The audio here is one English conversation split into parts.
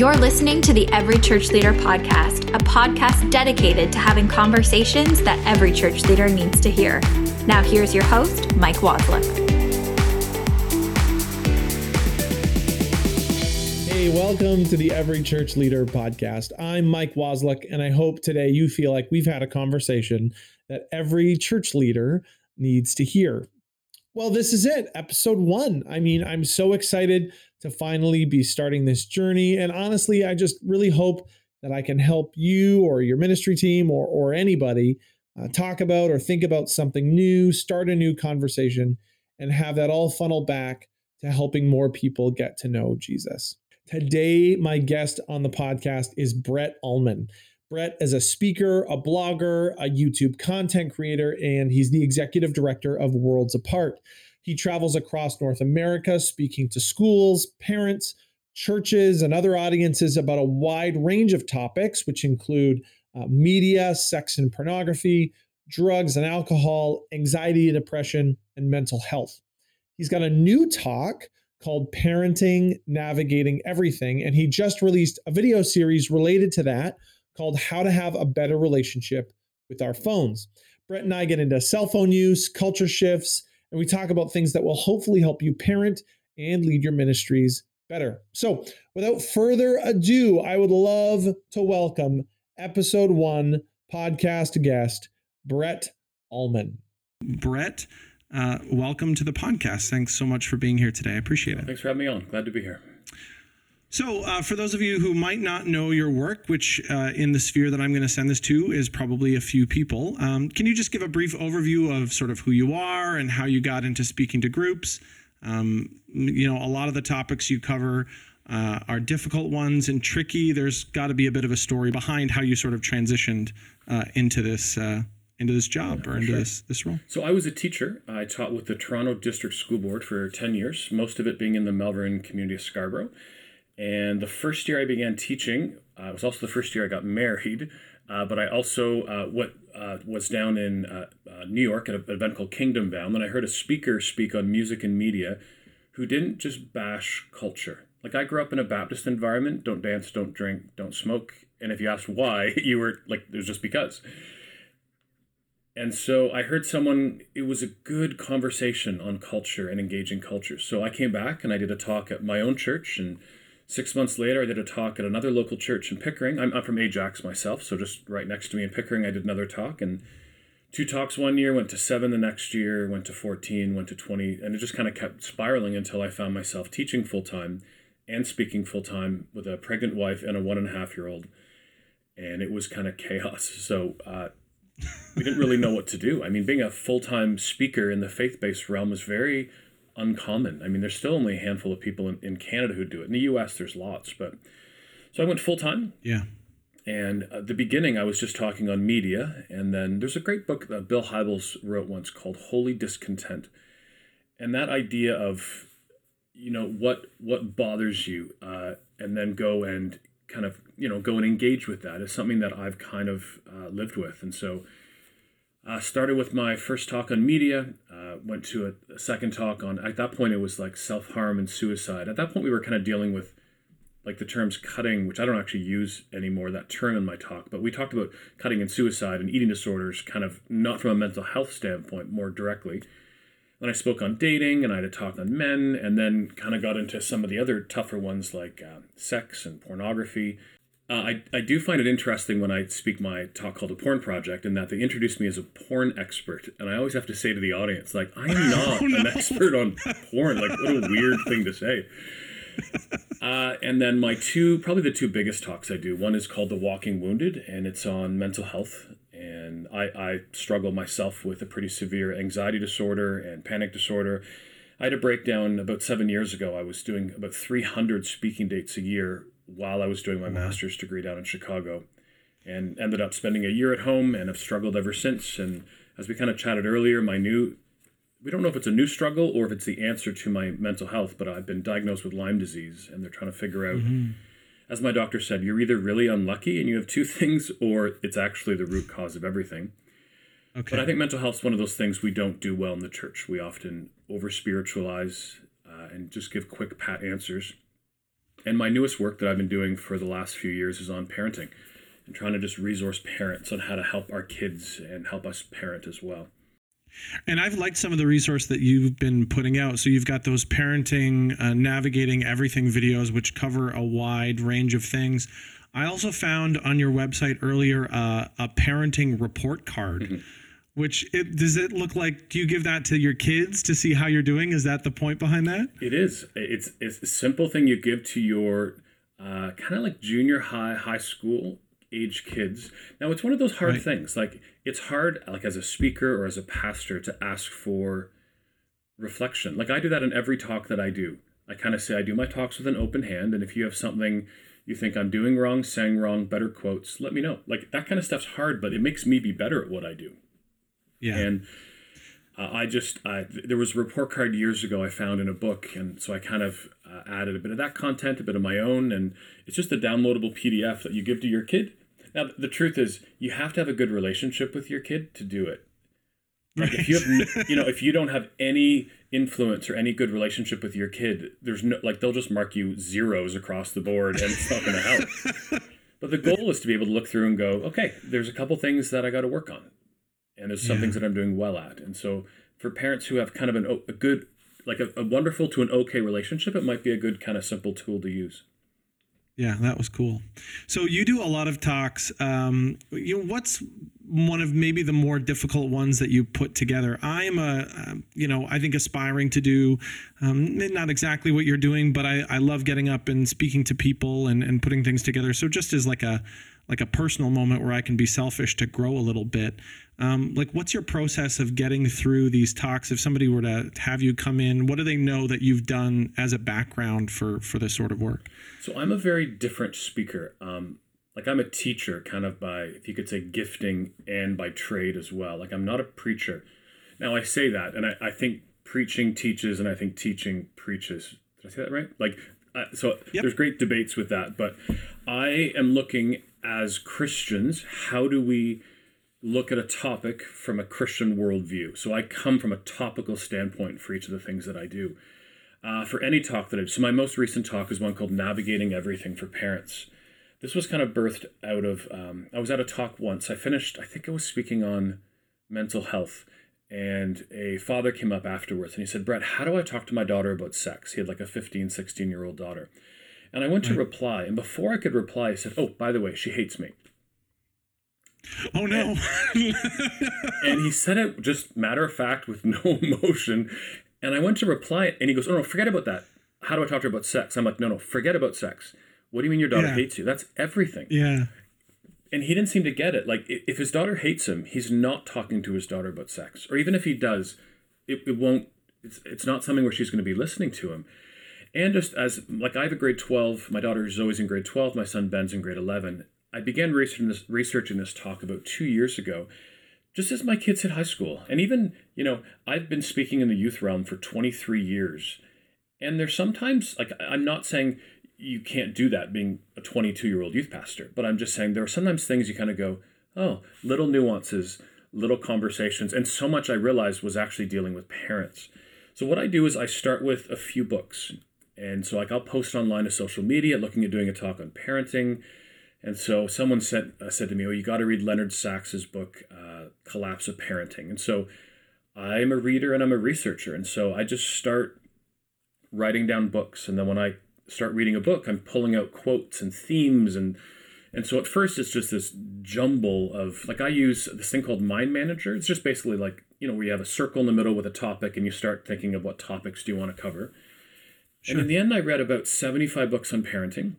You're listening to the Every Church Leader podcast, a podcast dedicated to having conversations that every church leader needs to hear. Now, here's your host, Mike Waslick. Hey, welcome to the Every Church Leader podcast. I'm Mike Waslick, and I hope today you feel like we've had a conversation that every church leader needs to hear. Well, this is it, episode one. I mean, I'm so excited to finally be starting this journey. And honestly, I just really hope that I can help you or your ministry team or, or anybody uh, talk about or think about something new, start a new conversation, and have that all funnel back to helping more people get to know Jesus. Today, my guest on the podcast is Brett Ullman. Brett is a speaker, a blogger, a YouTube content creator, and he's the executive director of Worlds Apart. He travels across North America speaking to schools, parents, churches, and other audiences about a wide range of topics, which include uh, media, sex and pornography, drugs and alcohol, anxiety and depression, and mental health. He's got a new talk called Parenting Navigating Everything, and he just released a video series related to that called How to Have a Better Relationship with Our Phones. Brett and I get into cell phone use, culture shifts, and we talk about things that will hopefully help you parent and lead your ministries better. So, without further ado, I would love to welcome episode one podcast guest, Brett Ullman. Brett, uh, welcome to the podcast. Thanks so much for being here today. I appreciate it. Thanks for having me on. Glad to be here. So, uh, for those of you who might not know your work, which uh, in the sphere that I'm going to send this to is probably a few people, um, can you just give a brief overview of sort of who you are and how you got into speaking to groups? Um, you know, a lot of the topics you cover uh, are difficult ones and tricky. There's got to be a bit of a story behind how you sort of transitioned uh, into this uh, into this job or into sure. this this role. So I was a teacher. I taught with the Toronto District School Board for ten years, most of it being in the Malvern community of Scarborough. And the first year I began teaching, uh, it was also the first year I got married. Uh, but I also uh, what uh, was down in uh, uh, New York at an event called Kingdom Bound, and I heard a speaker speak on music and media, who didn't just bash culture. Like I grew up in a Baptist environment: don't dance, don't drink, don't smoke. And if you asked why, you were like, it was just because. And so I heard someone, it was a good conversation on culture and engaging culture. So I came back and I did a talk at my own church and Six months later, I did a talk at another local church in Pickering. I'm, I'm from Ajax myself, so just right next to me in Pickering, I did another talk. And two talks one year, went to seven the next year, went to 14, went to 20, and it just kind of kept spiraling until I found myself teaching full time and speaking full time with a pregnant wife and a one and a half year old. And it was kind of chaos. So uh, we didn't really know what to do. I mean, being a full time speaker in the faith based realm was very uncommon. I mean, there's still only a handful of people in, in Canada who do it. In the U.S., there's lots, but so I went full time. Yeah. And at the beginning, I was just talking on media, and then there's a great book that Bill Hybels wrote once called "Holy Discontent," and that idea of, you know, what what bothers you, uh, and then go and kind of you know go and engage with that is something that I've kind of uh, lived with, and so uh, started with my first talk on media, uh, went to a, a, second talk on, at that point, it was like self harm and suicide. At that point, we were kind of dealing with like the terms cutting, which I don't actually use anymore, that term in my talk, but we talked about cutting and suicide and eating disorders, kind of not from a mental health standpoint, more directly. Then I spoke on dating and I had a talk on men, and then kind of got into some of the other tougher ones like uh, sex and pornography uh, I, I do find it interesting when I speak my talk called a porn project and that they introduce me as a porn expert and I always have to say to the audience like I am not oh, no. an expert on porn. Like what a weird thing to say. Uh, and then my two probably the two biggest talks I do one is called the Walking Wounded and it's on mental health and I, I struggle myself with a pretty severe anxiety disorder and panic disorder. I had a breakdown about seven years ago. I was doing about 300 speaking dates a year while I was doing my master's degree down in Chicago and ended up spending a year at home and have struggled ever since. And as we kind of chatted earlier, my new, we don't know if it's a new struggle or if it's the answer to my mental health, but I've been diagnosed with Lyme disease and they're trying to figure out, mm-hmm. as my doctor said, you're either really unlucky and you have two things or it's actually the root cause of everything. Okay. But I think mental health is one of those things we don't do well in the church. We often over spiritualize uh, and just give quick pat answers. And my newest work that I've been doing for the last few years is on parenting and trying to just resource parents on how to help our kids and help us parent as well. And I've liked some of the resource that you've been putting out. So you've got those parenting, uh, navigating everything videos, which cover a wide range of things. I also found on your website earlier uh, a parenting report card. Mm-hmm. Which it, does it look like? Do you give that to your kids to see how you're doing? Is that the point behind that? It is. It's it's a simple thing you give to your uh, kind of like junior high, high school age kids. Now it's one of those hard right. things. Like it's hard, like as a speaker or as a pastor, to ask for reflection. Like I do that in every talk that I do. I kind of say I do my talks with an open hand, and if you have something you think I'm doing wrong, saying wrong, better quotes, let me know. Like that kind of stuff's hard, but it makes me be better at what I do. Yeah. And uh, I just, I, there was a report card years ago I found in a book. And so I kind of uh, added a bit of that content, a bit of my own. And it's just a downloadable PDF that you give to your kid. Now, the truth is, you have to have a good relationship with your kid to do it. Like right. if you have, you know, if you don't have any influence or any good relationship with your kid, there's no like they'll just mark you zeros across the board, and it's not going to help. but the goal is to be able to look through and go, okay, there's a couple things that I got to work on, and there's some yeah. things that I'm doing well at. And so for parents who have kind of an a good, like a, a wonderful to an okay relationship, it might be a good kind of simple tool to use. Yeah, that was cool. So you do a lot of talks. Um, you know, what's one of maybe the more difficult ones that you put together? I am a, um, you know, I think aspiring to do um, not exactly what you're doing, but I, I love getting up and speaking to people and, and putting things together. So just as like a like a personal moment where I can be selfish to grow a little bit. Um, like, what's your process of getting through these talks? If somebody were to have you come in, what do they know that you've done as a background for for this sort of work? So I'm a very different speaker. Um, like I'm a teacher, kind of by if you could say gifting and by trade as well. Like I'm not a preacher. Now I say that, and I, I think preaching teaches, and I think teaching preaches. Did I say that right? Like uh, so yep. there's great debates with that but i am looking as Christians, how do we look at a topic from a Christian worldview? So I come from a topical standpoint for each of the things that I do. Uh, for any talk that I do, so my most recent talk is one called Navigating Everything for Parents. This was kind of birthed out of, um, I was at a talk once. I finished, I think I was speaking on mental health. And a father came up afterwards and he said, Brett, how do I talk to my daughter about sex? He had like a 15, 16 year old daughter. And I went to reply, and before I could reply, I said, "Oh, by the way, she hates me." Oh no! and, and he said it just matter of fact with no emotion. And I went to reply, and he goes, "Oh no, forget about that. How do I talk to her about sex?" I'm like, "No, no, forget about sex. What do you mean your daughter yeah. hates you? That's everything." Yeah. And he didn't seem to get it. Like, if his daughter hates him, he's not talking to his daughter about sex. Or even if he does, it, it won't. It's it's not something where she's going to be listening to him and just as like I have a grade 12, my daughter Zoe's in grade 12, my son Ben's in grade 11. I began researching this, researching this talk about two years ago, just as my kids hit high school. And even, you know, I've been speaking in the youth realm for 23 years. And there's sometimes, like, I'm not saying you can't do that being a 22 year old youth pastor, but I'm just saying there are sometimes things you kind of go, oh, little nuances, little conversations. And so much I realized was actually dealing with parents. So what I do is I start with a few books and so like I'll post online to social media looking at doing a talk on parenting. And so someone said uh, said to me, "Oh, you got to read Leonard Sax's book, uh, Collapse of Parenting." And so I'm a reader and I'm a researcher, and so I just start writing down books. And then when I start reading a book, I'm pulling out quotes and themes and and so at first it's just this jumble of like I use this thing called Mind Manager. It's just basically like you know where you have a circle in the middle with a topic and you start thinking of what topics do you want to cover. Sure. And in the end, I read about 75 books on parenting.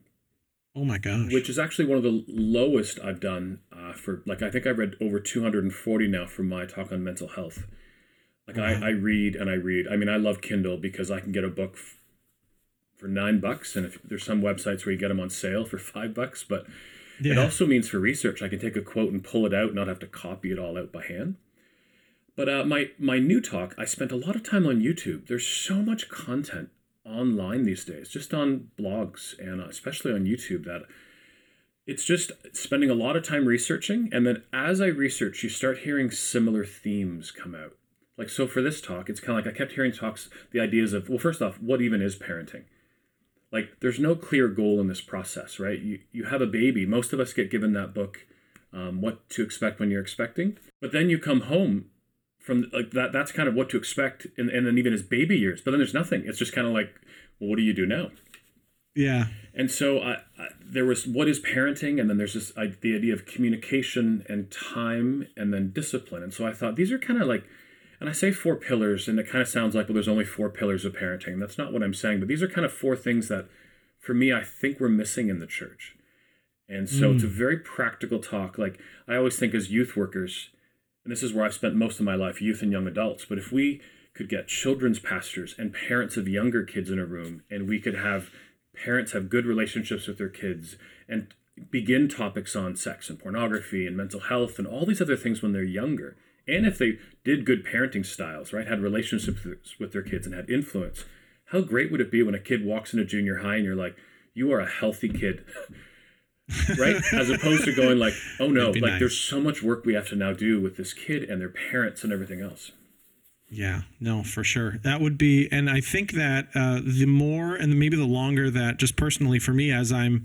Oh my gosh. Which is actually one of the lowest I've done uh, for, like, I think I've read over 240 now for my talk on mental health. Like, I, I read and I read. I mean, I love Kindle because I can get a book f- for nine bucks. And if there's some websites where you get them on sale for five bucks, but yeah. it also means for research, I can take a quote and pull it out, not have to copy it all out by hand. But uh, my, my new talk, I spent a lot of time on YouTube. There's so much content online these days, just on blogs and especially on YouTube, that it's just spending a lot of time researching. And then as I research, you start hearing similar themes come out. Like, so for this talk, it's kind of like I kept hearing talks, the ideas of, well, first off, what even is parenting? like there's no clear goal in this process, right? You you have a baby. Most of us get given that book, um, what to expect when you're expecting, but then you come home from like that. That's kind of what to expect, and and then even as baby years. But then there's nothing. It's just kind of like, well, what do you do now? Yeah. And so I, I, there was what is parenting, and then there's this I, the idea of communication and time, and then discipline. And so I thought these are kind of like, and I say four pillars, and it kind of sounds like well, there's only four pillars of parenting. That's not what I'm saying, but these are kind of four things that, for me, I think we're missing in the church. And so hmm. it's a very practical talk. Like I always think as youth workers, and this is where I've spent most of my life, youth and young adults. But if we could get children's pastors and parents of younger kids in a room, and we could have parents have good relationships with their kids and begin topics on sex and pornography and mental health and all these other things when they're younger. And if they did good parenting styles, right, had relationships with their kids and had influence, how great would it be when a kid walks into junior high and you're like, you are a healthy kid. right? As opposed to going like, oh no, like nice. there's so much work we have to now do with this kid and their parents and everything else. Yeah, no, for sure. That would be, and I think that uh, the more and maybe the longer that, just personally for me, as I'm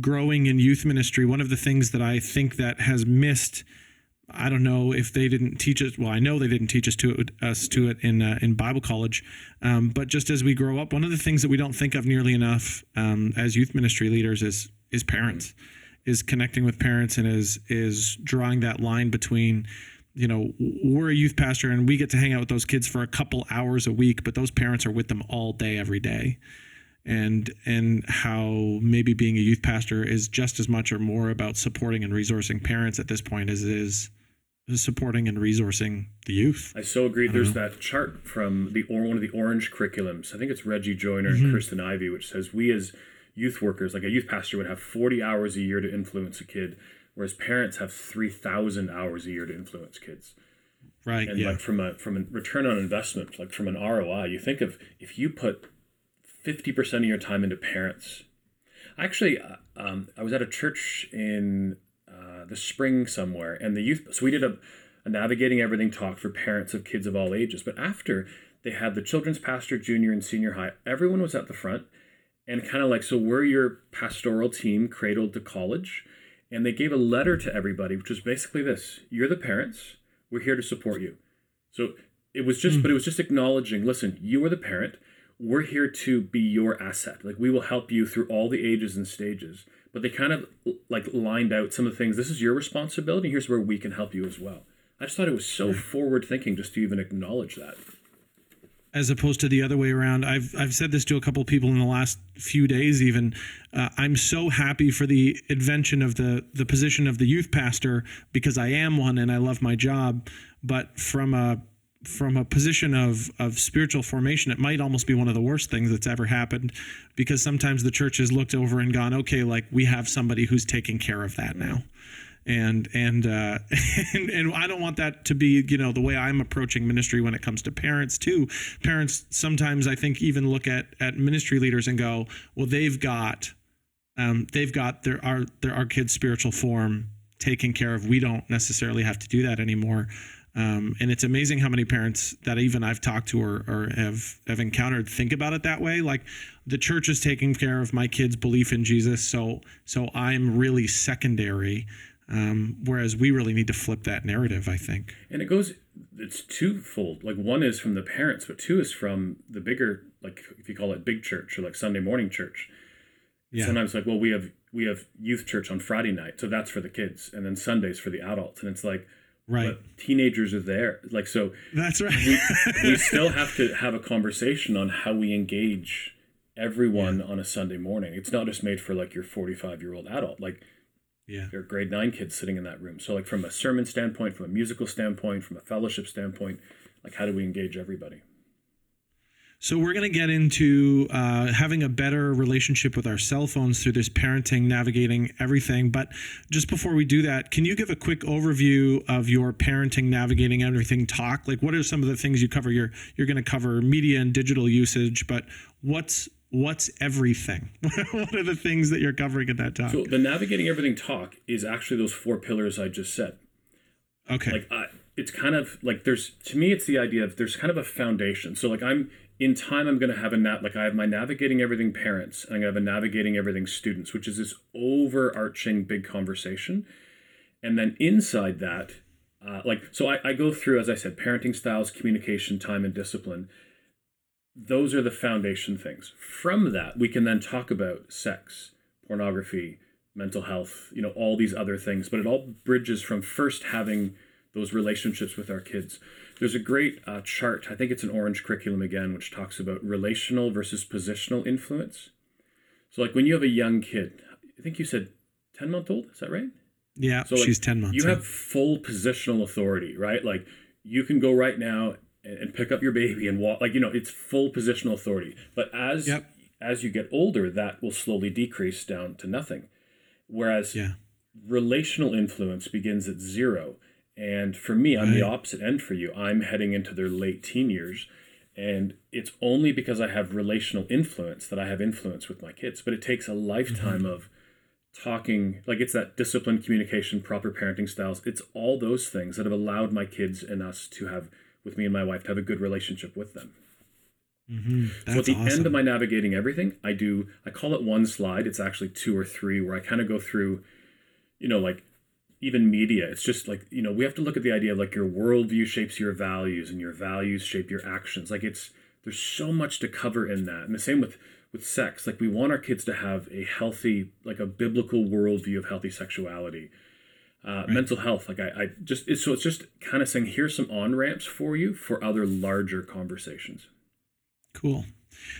growing in youth ministry, one of the things that I think that has missed. I don't know if they didn't teach us. Well, I know they didn't teach us to it, us to it in uh, in Bible college. Um, but just as we grow up, one of the things that we don't think of nearly enough um, as youth ministry leaders is is parents, is connecting with parents, and is is drawing that line between you know, we're a youth pastor and we get to hang out with those kids for a couple hours a week, but those parents are with them all day, every day. And and how maybe being a youth pastor is just as much or more about supporting and resourcing parents at this point as it is supporting and resourcing the youth. I so agree. There's that chart from the or one of the orange curriculums. I think it's Reggie Joiner and mm-hmm. Kristen Ivy, which says we as youth workers, like a youth pastor, would have 40 hours a year to influence a kid whereas parents have 3000 hours a year to influence kids Right. and yeah. like from a from a return on investment like from an roi you think of if you put 50% of your time into parents actually uh, um, i was at a church in uh, the spring somewhere and the youth so we did a, a navigating everything talk for parents of kids of all ages but after they had the children's pastor junior and senior high everyone was at the front and kind of like so we're your pastoral team cradled to college and they gave a letter to everybody which was basically this you're the parents we're here to support you. So it was just but it hmm. was just acknowledging listen you are the parent we're here to be your asset like we will help you through all the ages and stages. But they kind of like lined out some of the things this is your responsibility here's where we can help you as well. I just thought it was so forward thinking just to even acknowledge that as opposed to the other way around. I've I've said this to a couple of people in the last few days. Even uh, I'm so happy for the invention of the the position of the youth pastor because I am one and I love my job. But from a from a position of of spiritual formation, it might almost be one of the worst things that's ever happened, because sometimes the church has looked over and gone, okay, like we have somebody who's taking care of that now and and uh, and and I don't want that to be you know the way I'm approaching ministry when it comes to parents too. Parents sometimes I think even look at at ministry leaders and go, well, they've got um, they've got their our their our kids' spiritual form taken care of. We don't necessarily have to do that anymore. Um, and it's amazing how many parents that even I've talked to or, or have have encountered think about it that way. Like the church is taking care of my kids' belief in Jesus, so so I'm really secondary. Um, whereas we really need to flip that narrative, I think. And it goes, it's twofold. Like one is from the parents, but two is from the bigger, like if you call it big church or like Sunday morning church. Yeah. Sometimes like, well, we have we have youth church on Friday night, so that's for the kids, and then Sundays for the adults, and it's like, Right. but teenagers are there, like so. That's right. We, we still have to have a conversation on how we engage everyone on a Sunday morning. It's not just made for like your forty five year old adult, like yeah. your grade nine kids sitting in that room. So like from a sermon standpoint, from a musical standpoint, from a fellowship standpoint, like how do we engage everybody? So we're going to get into uh, having a better relationship with our cell phones through this parenting, navigating everything. But just before we do that, can you give a quick overview of your parenting, navigating everything talk? Like, what are some of the things you cover? You're you're going to cover media and digital usage, but what's what's everything? what are the things that you're covering in that talk? So the navigating everything talk is actually those four pillars I just said. okay. Like I, it's kind of like there's to me it's the idea of there's kind of a foundation. So like I'm in time I'm going to have a nat like I have my navigating everything parents and I'm going to have a navigating everything students, which is this overarching big conversation. And then inside that, uh, like so I, I go through as I said, parenting styles, communication, time, and discipline. Those are the foundation things. From that, we can then talk about sex, pornography, mental health, you know, all these other things. But it all bridges from first having those relationships with our kids. There's a great uh, chart, I think it's an orange curriculum again, which talks about relational versus positional influence. So, like when you have a young kid, I think you said 10 month old, is that right? Yeah, So like, she's 10 months. You have full positional authority, right? Like you can go right now and, and pick up your baby and walk. Like you know, it's full positional authority. But as Yep. as you get older, that will slowly decrease down to nothing. Whereas Yeah. relational influence begins at zero. And for me, I'm the opposite end for you. I'm heading into their late teen years. And it's only because I have relational influence that I have influence with my kids. But it takes a lifetime Mm-hmm. of talking, like it's that disciplined communication, proper parenting styles. It's all those things that have allowed my kids and us to have, with me and my wife, to have a good relationship with them. Mhm. So at the awesome. end of my navigating everything, I do I call it one slide. It's actually two or three where I kind of go through, you know, like even media. It's just like, you know, we have to look at the idea of like your worldview shapes your values and your values shape your actions. Like it's there's so much to cover in that. And the same with with sex. Like we want our kids to have a healthy, like a biblical worldview of healthy sexuality. Uh, mental health like I, I just it's, so it's just kind of saying here's some on ramps for you for other larger conversations Cool.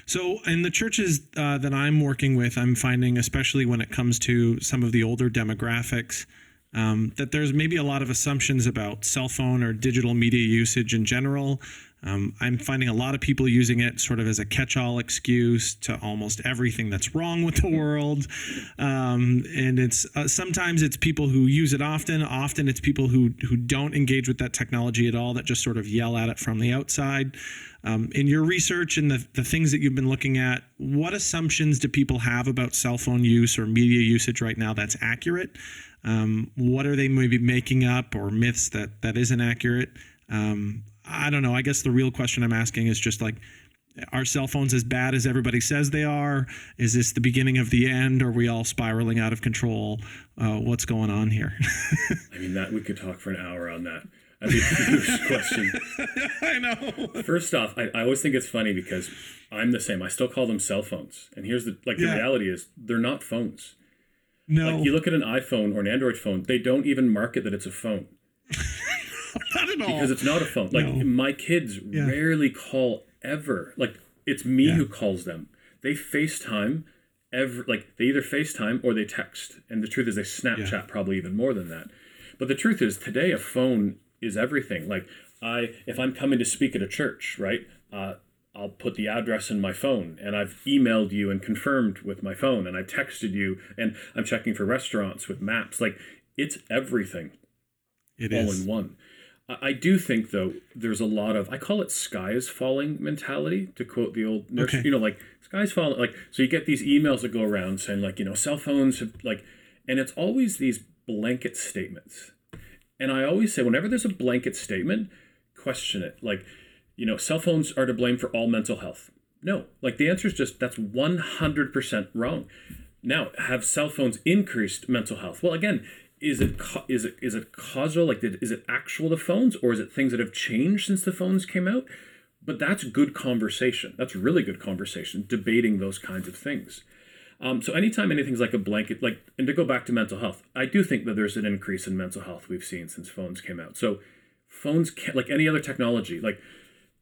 So, in the churches uh, that I'm working with, I'm finding, especially when it comes to some of the older demographics, um, that there's maybe a lot of assumptions about cell phone or digital media usage in general. Um, I'm finding a lot of people using it sort of as a catch all excuse to almost everything that's wrong with the world. Um, and it's uh, sometimes it's people who use it often. Often it's people who, who don't engage with that technology at all that just sort of yell at it from the outside. Um, in your research and the, the things that you've been looking at, what assumptions do people have about cell phone use or media usage right now that's accurate? Um, what are they maybe making up or myths that that isn't accurate? Um, I don't know. I guess the real question I'm asking is just like, are cell phones as bad as everybody says they are? Is this the beginning of the end? Are we all spiraling out of control? Uh, what's going on here? I mean, that we could talk for an hour on that. That's a huge question. I know. First off, I, I always think it's funny because I'm the same. I still call them cell phones. And here's the like Yeah. the reality is they're not phones. No, Like you look at an iPhone or an Android phone, they don't even market that it's a phone not at all. because it's not a phone. Like No. my kids Yeah. rarely call ever. Like it's me who calls them. They FaceTime every like they either FaceTime or they text. And the truth is they Snapchat probably even more than that. But the truth is today a phone is everything. Like I if I'm coming to speak at a church, right? Uh I'll put the address in my phone and I've emailed you and confirmed with my phone and I texted you and I'm checking for restaurants with maps. Like it's everything it all is. in one. I do think though there's a lot of I call it sky is falling mentality to quote the old nurse. Okay. You know, like sky's falling. Like so you get these emails that go around saying like you know cell phones have like, and it's always these blanket statements. And I always say whenever there's a blanket statement, question it. Like, you know, cell phones are to blame for all mental health. No, like the answer is just that's 100% wrong. Now, have cell phones increased mental health? Well, again, is it is it is it causal? Like, did, is it actual the phones, or is it things that have changed since the phones came out? But that's good conversation. That's really good conversation, debating those kinds of things. Um, so anytime anything's like a blanket, like, and to go back to mental health, I do think that there's an increase in mental health we've seen since phones came out. So phones can like any other technology, like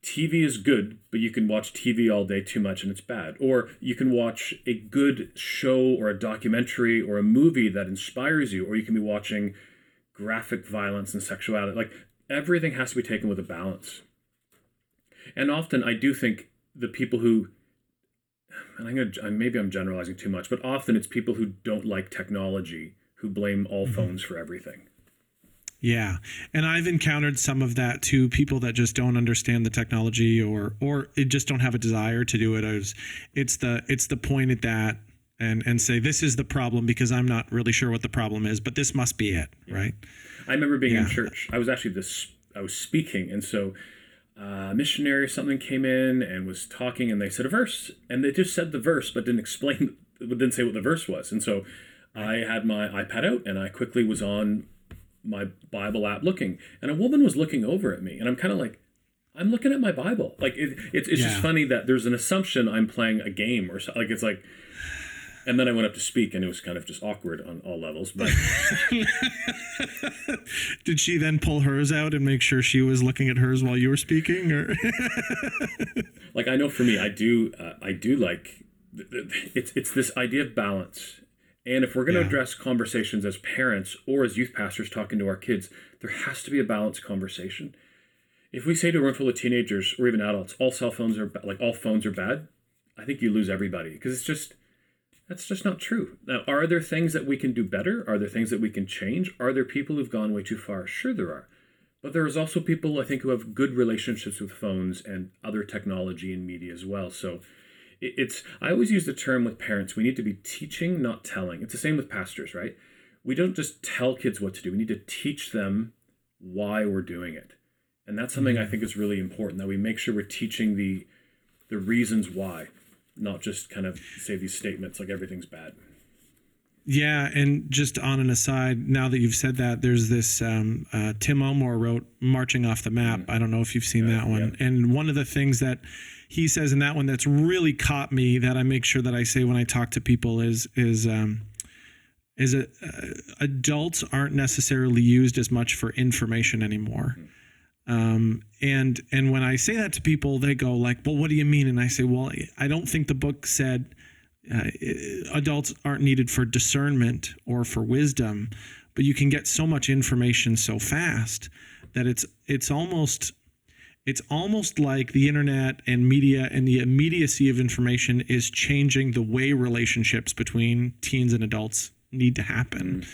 TV is good, but you can watch TV all day too much and it's bad. Or you can watch a good show or a documentary or a movie that inspires you, or you can be watching graphic violence and sexuality. Like everything has to be taken with a balance. And often I do think the people who and I'm gonna maybe I'm generalizing too much, but often it's people who don't like technology who blame all mm-hmm. phones for everything. Yeah. And I've encountered some of that too, people that just don't understand the technology or or it just don't have a desire to do it. It's, it's the it's the point at that and and say this is the problem because I'm not really sure what the problem is, but this must be it, right? I remember being in church. I was actually this. I was speaking, and so uh, a missionary or something came in and was talking, and they said a verse, and they just said the verse, but didn't explain, didn't say what the verse was. And so I had my iPad out, and I quickly was on my Bible app looking, and a woman was looking over at me, and I'm kind of like, I'm looking at my Bible. Like it, it's it's Yeah. just funny that there's an assumption I'm playing a game or so, like it's like. And then I went up to speak, and it was kind of just awkward on all levels. But Did she then pull hers out and make sure she was looking at hers while you were speaking? Or like I know for me, I do uh, I do like it's it's this idea of balance. And if we're going to Yeah. address conversations as parents or as youth pastors talking to our kids, there has to be a balanced conversation. If we say to a room full of teenagers or even adults, all cell phones are like all phones are bad, I think you lose everybody because it's just that's just not true. Now, are there things that we can do better? Are there things that we can change? Are there people who've gone way too far? Sure, there are. But there is also people I think who have good relationships with phones and other technology and media as well. So it's I always use the term with parents, we need to be teaching, not telling. It's the same with pastors, right? We don't just tell kids what to do. We need to teach them why we're doing it. And that's something I mm. think is really important that we make sure we're teaching the the reasons why, not just kind of say these statements like everything's bad. Yeah, and just on an aside, now that you've said that, there's this um, uh, Tim Elmore wrote "Marching Off the Map." I don't know if you've seen that one. And one of the things that he says in that one that's really caught me that I make sure that I say when I talk to people is is um, is that uh, adults aren't necessarily used as much for information anymore. Um, and and when I say that to people, they go like, "Well, what do you mean?" And I say, "Well, I don't think the book said." Uh, adults aren't needed for discernment or for wisdom, but you can get so much information so fast that it's it's almost it's almost like the internet and media and the immediacy of information is changing the way relationships between teens and adults need to happen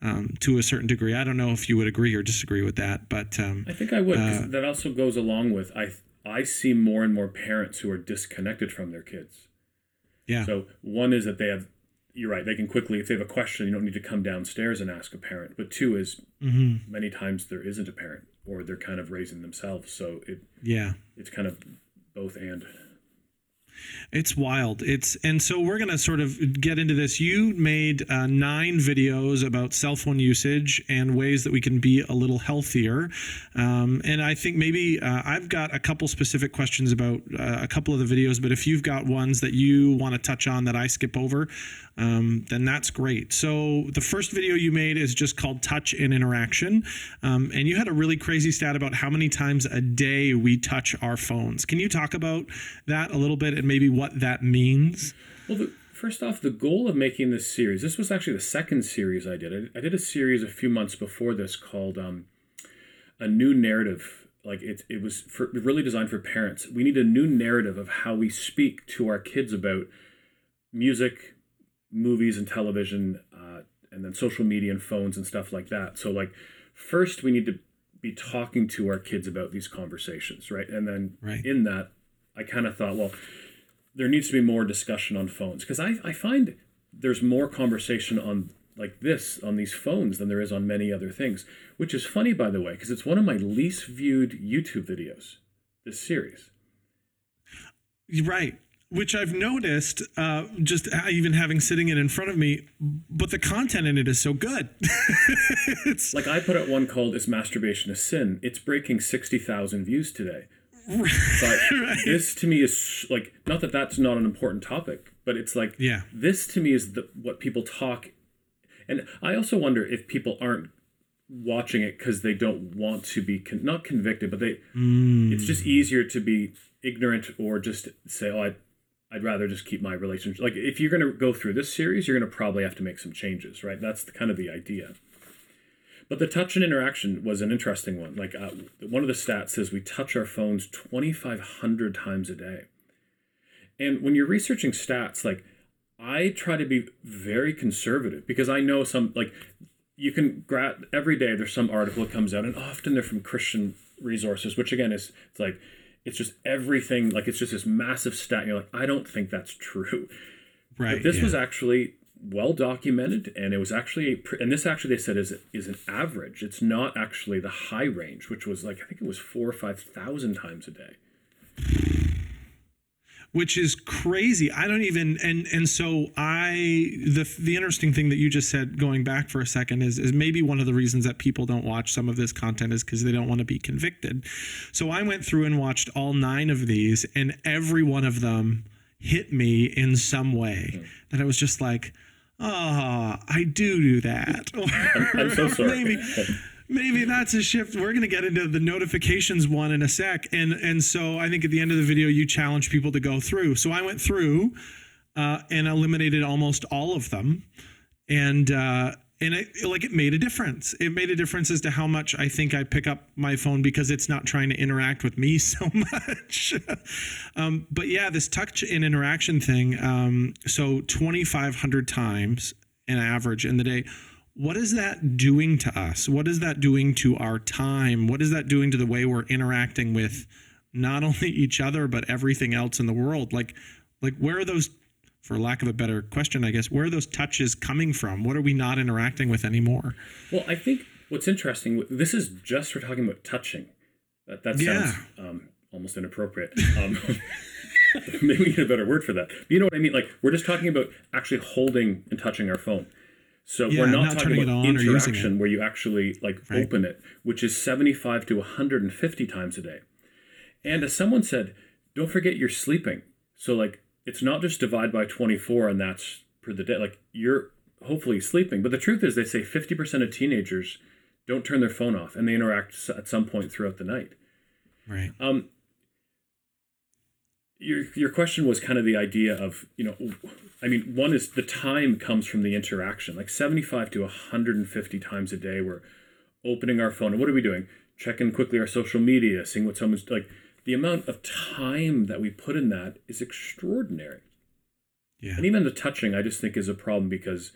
um, to a certain degree. I don't know if you would agree or disagree with that, but um, I think I would. 'cause that also goes along with I I see more and more parents who are disconnected from their kids. Yeah, So one is that they have you're right, they can quickly if they have a question, you don't need to come downstairs and ask a parent. But two is Mm-hmm. many times there isn't a parent or they're kind of raising themselves. So it yeah. it's kind of both and. It's wild. It's and so we're gonna sort of get into this. You made uh, nine videos about cell phone usage and ways that we can be a little healthier. Um, and I think maybe uh, I've got a couple specific questions about uh, a couple of the videos. But if you've got ones that you want to touch on that I skip over, um, then that's great. So the first video you made is just called "Touch and Interaction," um, and you had a really crazy stat about how many times a day we touch our phones. Can you talk about that a little bit and maybe what that means? Well, the, first off, the goal of making this series, this was actually the second series I did. I, I did a series a few months before this called um, A New Narrative. Like it, it was for, really designed for parents. We need a new narrative of how we speak to our kids about music, movies, and television, uh, and then social media and phones and stuff like that. So, like, first we need to be talking to our kids about these conversations, right? And then Right. in that, I kind of thought, well, there needs to be more discussion on phones because I, I find there's more conversation on like this on these phones than there is on many other things which is funny by the way because it's one of my least viewed youtube videos this series Right. Which I've noticed, uh, just even having sitting it in front of me, but the content in it is so good. it's like i put out one called is masturbation a sin it's breaking 60000 views today but this to me is like not that that's not an important topic but it's like Yeah. this to me is the, what people talk and i also wonder if people aren't watching it because they don't want to be con- not convicted but they it's just easier to be ignorant or just say oh I, i'd rather just keep my relationship like if you're going to go through this series you're going to probably have to make some changes right? That's the, kind of the idea. But the touch and interaction was an interesting one. Like uh, one of the stats says we touch our phones 2500 times a day. And when you're researching stats like i try to be very conservative because i know some like you can grab every day there's some article that comes out and often they're from christian resources which again is it's like it's just everything like it's just this massive stat and you're like i don't think that's true right. but this yeah. was actually well documented, and it was actually, a, and this actually they said is is an average. It's not actually the high range, which was like I think it was four or five thousand times a day which is crazy. I don't even and and so I the the interesting thing that you just said going back for a second is is maybe one of the reasons that people don't watch some of this content is because they don't want to be convicted. So I went through and watched all nine of these and every one of them hit me in some way mm. that I was just like, ah, oh, I do do that. I'm, I'm so sorry. maybe maybe that's a shift. We're going to get into the notifications one in a sec. And and so I think at the end of the video, you challenge people to go through. So I went through uh, and eliminated almost all of them, and uh, and it like it made a difference. It made a difference as to how much I think I pick up my phone because it's not trying to interact with me so much. um, but yeah, this touch and interaction thing. Um, so twenty five hundred times an average in the day what is that doing to us? What is that doing to our time? What is that doing to the way we're interacting with not only each other but everything else in the world? Like like where are those for lack of a better question, I guess, where are those touches coming from? What are we not interacting with anymore? Well, I think what's interesting, this is just for talking about touching. That, that sounds yeah. um, almost inappropriate. Um, maybe we need a better word for that. But you know what I mean? Like, we're just talking about actually holding and touching our phone. So yeah, we're not, not talking about interaction where you actually like right. open it, which is 75 to 150 times a day. And as someone said, don't forget you're sleeping. So like it's not just divide by 24 and that's per the day. Like you're hopefully sleeping. But the truth is they say 50% of teenagers don't turn their phone off and they interact at some point throughout the night. Right. Um, your your question was kind of the idea of you know i mean one is the time comes from the interaction. Like 75 to 150 times a day we're opening our phone. And what are we doing? Checking quickly our social media seeing what someone's like the amount of time that we put in that is extraordinary. Yeah. And even the touching i just think is a problem because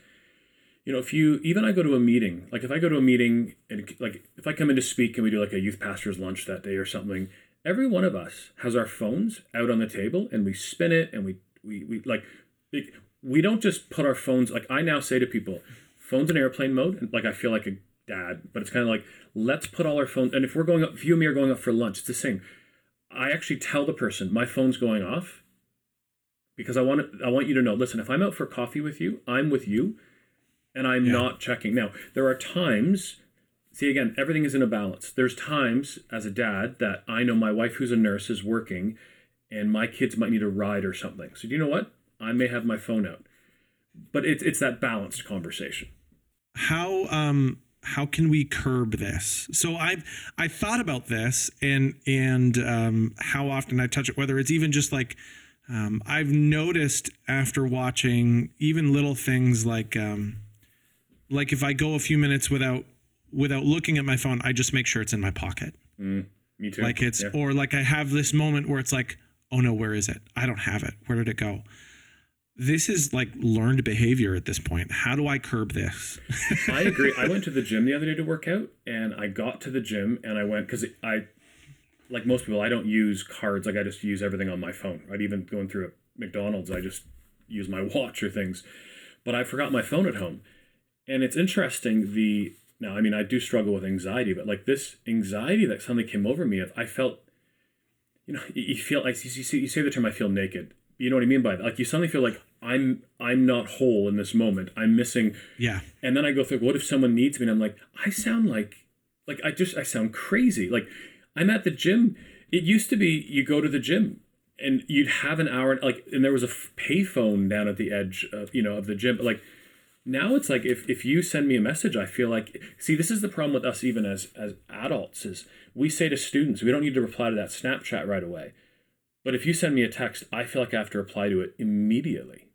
you know if you even i go to a meeting like if i go to a meeting and like if i come in to speak and we do like a youth pastor's lunch that day or something every one of us has our phones out on the table and we spin it and we we, we like we don't just put our phones like i now say to people phones in airplane mode and like i feel like a dad but it's kind of like let's put all our phones and if we're going up if you and me are going up for lunch it's the same i actually tell the person my phone's going off because i want to, i want you to know listen if i'm out for coffee with you i'm with you and i'm yeah. not checking now there are times see again everything is in a balance. There's times as a dad that i know my wife who's a nurse is working and my kids might need a ride or something. So do you know what? I may have my phone out. But it's it's that balanced conversation. How um how can we curb this? So i've i thought about this and and um how often i touch it whether it's even just like um, I've noticed after watching even little things like um, like if I go a few minutes without without looking at my phone, I just make sure it's in my pocket. Mm, me too. Like it's, yeah. or like I have this moment where it's like, oh no, where is it? I don't have it. Where did it go? This is like learned behavior at this point. How do I curb this? I agree. I went to the gym the other day to work out, and I got to the gym and I went because I, like most people, I don't use cards. Like I just use everything on my phone. Right, even going through a McDonald's, I just use my watch or things. But I forgot my phone at home, and it's interesting the now, I mean, I do struggle with anxiety, but like this anxiety that suddenly came over me, I felt, you know, you feel like you, see, you say the term "I feel naked." You know what I mean by that? Like you suddenly feel like I'm I'm not whole in this moment. I'm missing. Yeah. And then I go through. What if someone needs me? And I'm like, I sound like, like I just I sound crazy. Like I'm at the gym. It used to be you go to the gym and you'd have an hour like and there was a payphone down at the edge of you know of the gym like now it's like if, if you send me a message i feel like see this is the problem with us even as as adults is we say to students we don't need to reply to that snapchat right away. But if you send me a text i feel like i have to reply to it immediately.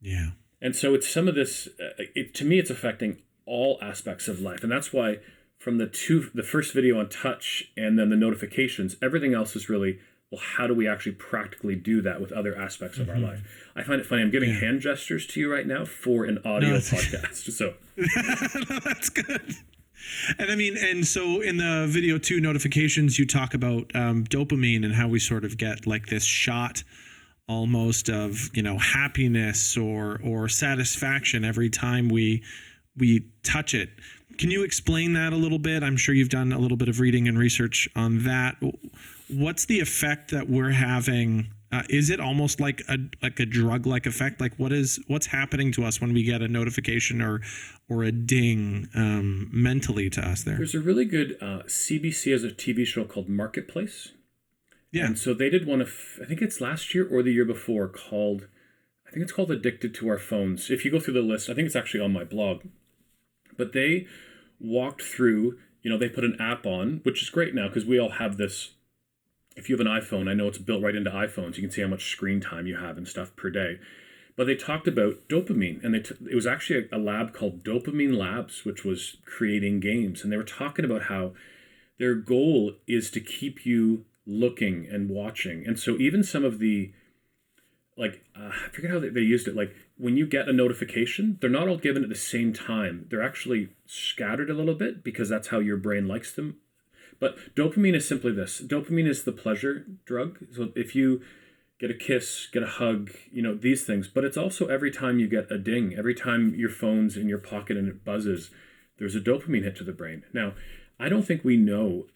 Yeah. And so it's some of this uh, it, to me it's affecting all aspects of life. And that's why from the two the first video on touch and then the notifications everything else is really well, how do we actually practically do that with other aspects of mm-hmm. our life? I find it funny. I'm giving yeah. hand gestures to you right now for an audio no, podcast. So no, that's good. And I mean, and so in the video two notifications, you talk about um, dopamine and how we sort of get like this shot almost of you know happiness or or satisfaction every time we we touch it can you explain that a little bit i'm sure you've done a little bit of reading and research on that what's the effect that we're having uh, is it almost like a like a drug like effect? Like what is what's happening to us when we get a notification or or a ding um, mentally to us there? There's a really good uh, cbc has a tv show called marketplace. Yeah. And so they did one of i think it's last year or the year before called i think it's called addicted to our phones. If you go through the list i think it's actually on my blog. But they walked through you know they put an app on which is great now because we all have this if you have an iphone i know it's built right into iphones you can see how much screen time you have and stuff per day. But they talked about dopamine and t- it was actually a, a lab called dopamine labs which was creating games and they were talking about how their goal is to keep you looking and watching. And so even some of the like uh, i forget how they, they used it like when you get a notification they're not all given at the same time. They're actually scattered a little bit because that's how your brain likes them but dopamine is simply this. Dopamine is the pleasure drug. So if you get a kiss get a hug you know these things. But it's also every time you get a ding every time your phone's in your pocket and it buzzes there's a dopamine hit to the brain. Now i don't think we know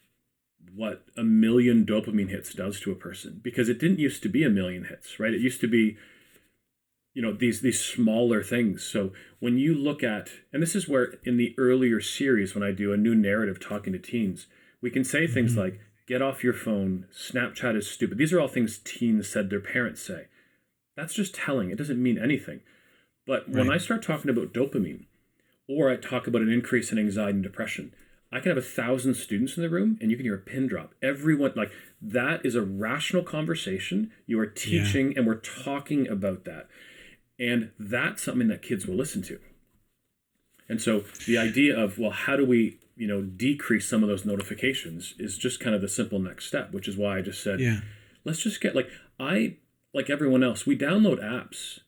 what a million dopamine hits does to a person because it didn't used to be a million hits right? It used to be you know these these smaller things. So when you look at and this is where in the earlier series when i do a new narrative talking to teens we can say things Mm-hmm. like get off your phone. Snapchat is stupid. These are all things teens said their parents say. That's just telling. It doesn't mean anything. But when i start talking about dopamine or i talk about an increase in anxiety and depression i can have a thousand students in the room and you can hear a pin drop. Everyone like that is a rational conversation. You are teaching and we're talking about that. And that's something that kids will listen to. And so the idea of well how do we you know decrease some of those notifications is just kind of the simple next step which is why i just said yeah. Let's just get like i like everyone else we download apps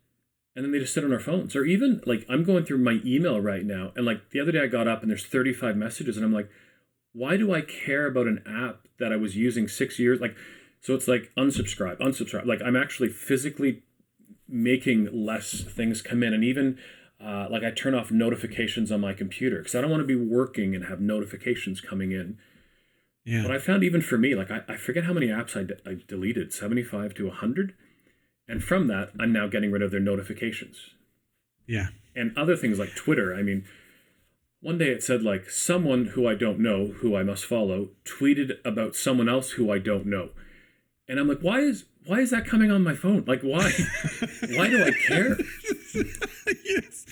and then they just sit on our phones. Or even like i'm going through my email right now and like the other day i got up and there's 35 messages and i'm like why do i care about an app that i was using six years? Like so it's like unsubscribe unsubscribe. Like i'm actually physically making less things come in and even uh, like i turn off notifications on my computer because i don't want to be working and have notifications coming in yeah but I found even for me, like I, I forget how many apps I, de- I deleted, 75 to 100. And from that, I'm now getting rid of their notifications. yeah And other things like Twitter. I mean, one day it said like someone who I don't know, who I must follow, tweeted about someone else who I don't know. And I'm like, why is why is that coming on my phone? Like why? why do I care? yes.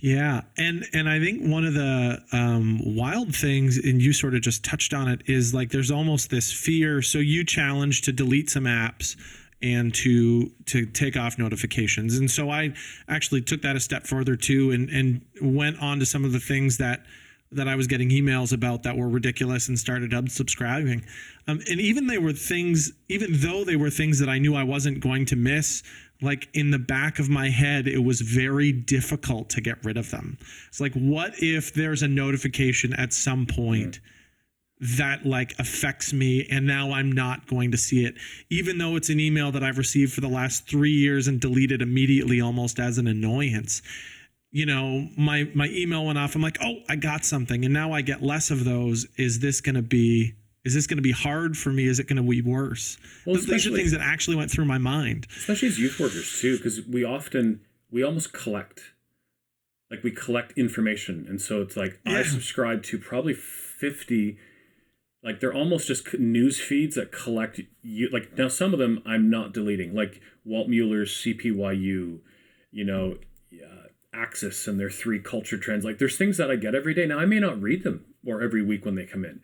Yeah, and and I think one of the um, wild things, and you sort of just touched on it, is like there's almost this fear. So you challenge to delete some apps and to to take off notifications, and so I actually took that a step further too, and and went on to some of the things that that I was getting emails about that were ridiculous and started unsubscribing. Um, and even they were things, even though they were things that I knew I wasn't going to miss, like in the back of my head, it was very difficult to get rid of them. It's like, what if there's a notification at some point that like affects me and now I'm not going to see it, even though it's an email that I've received for the last three years and deleted immediately almost as an annoyance you know my my email went off. I'm like oh i got something. And now i get less of those. Is this going to be is this going to be hard for me? Is it going to be worse? Well, these are things that actually went through my mind. Especially as youth workers too because we often we almost collect like we collect information. And so it's like i subscribe to probably 50 like they're almost just news feeds that collect you like now some of them i'm not deleting like walt mueller's cpyu you know axis and their three culture trends like there's things that i get every day now i may not read them or every week when they come in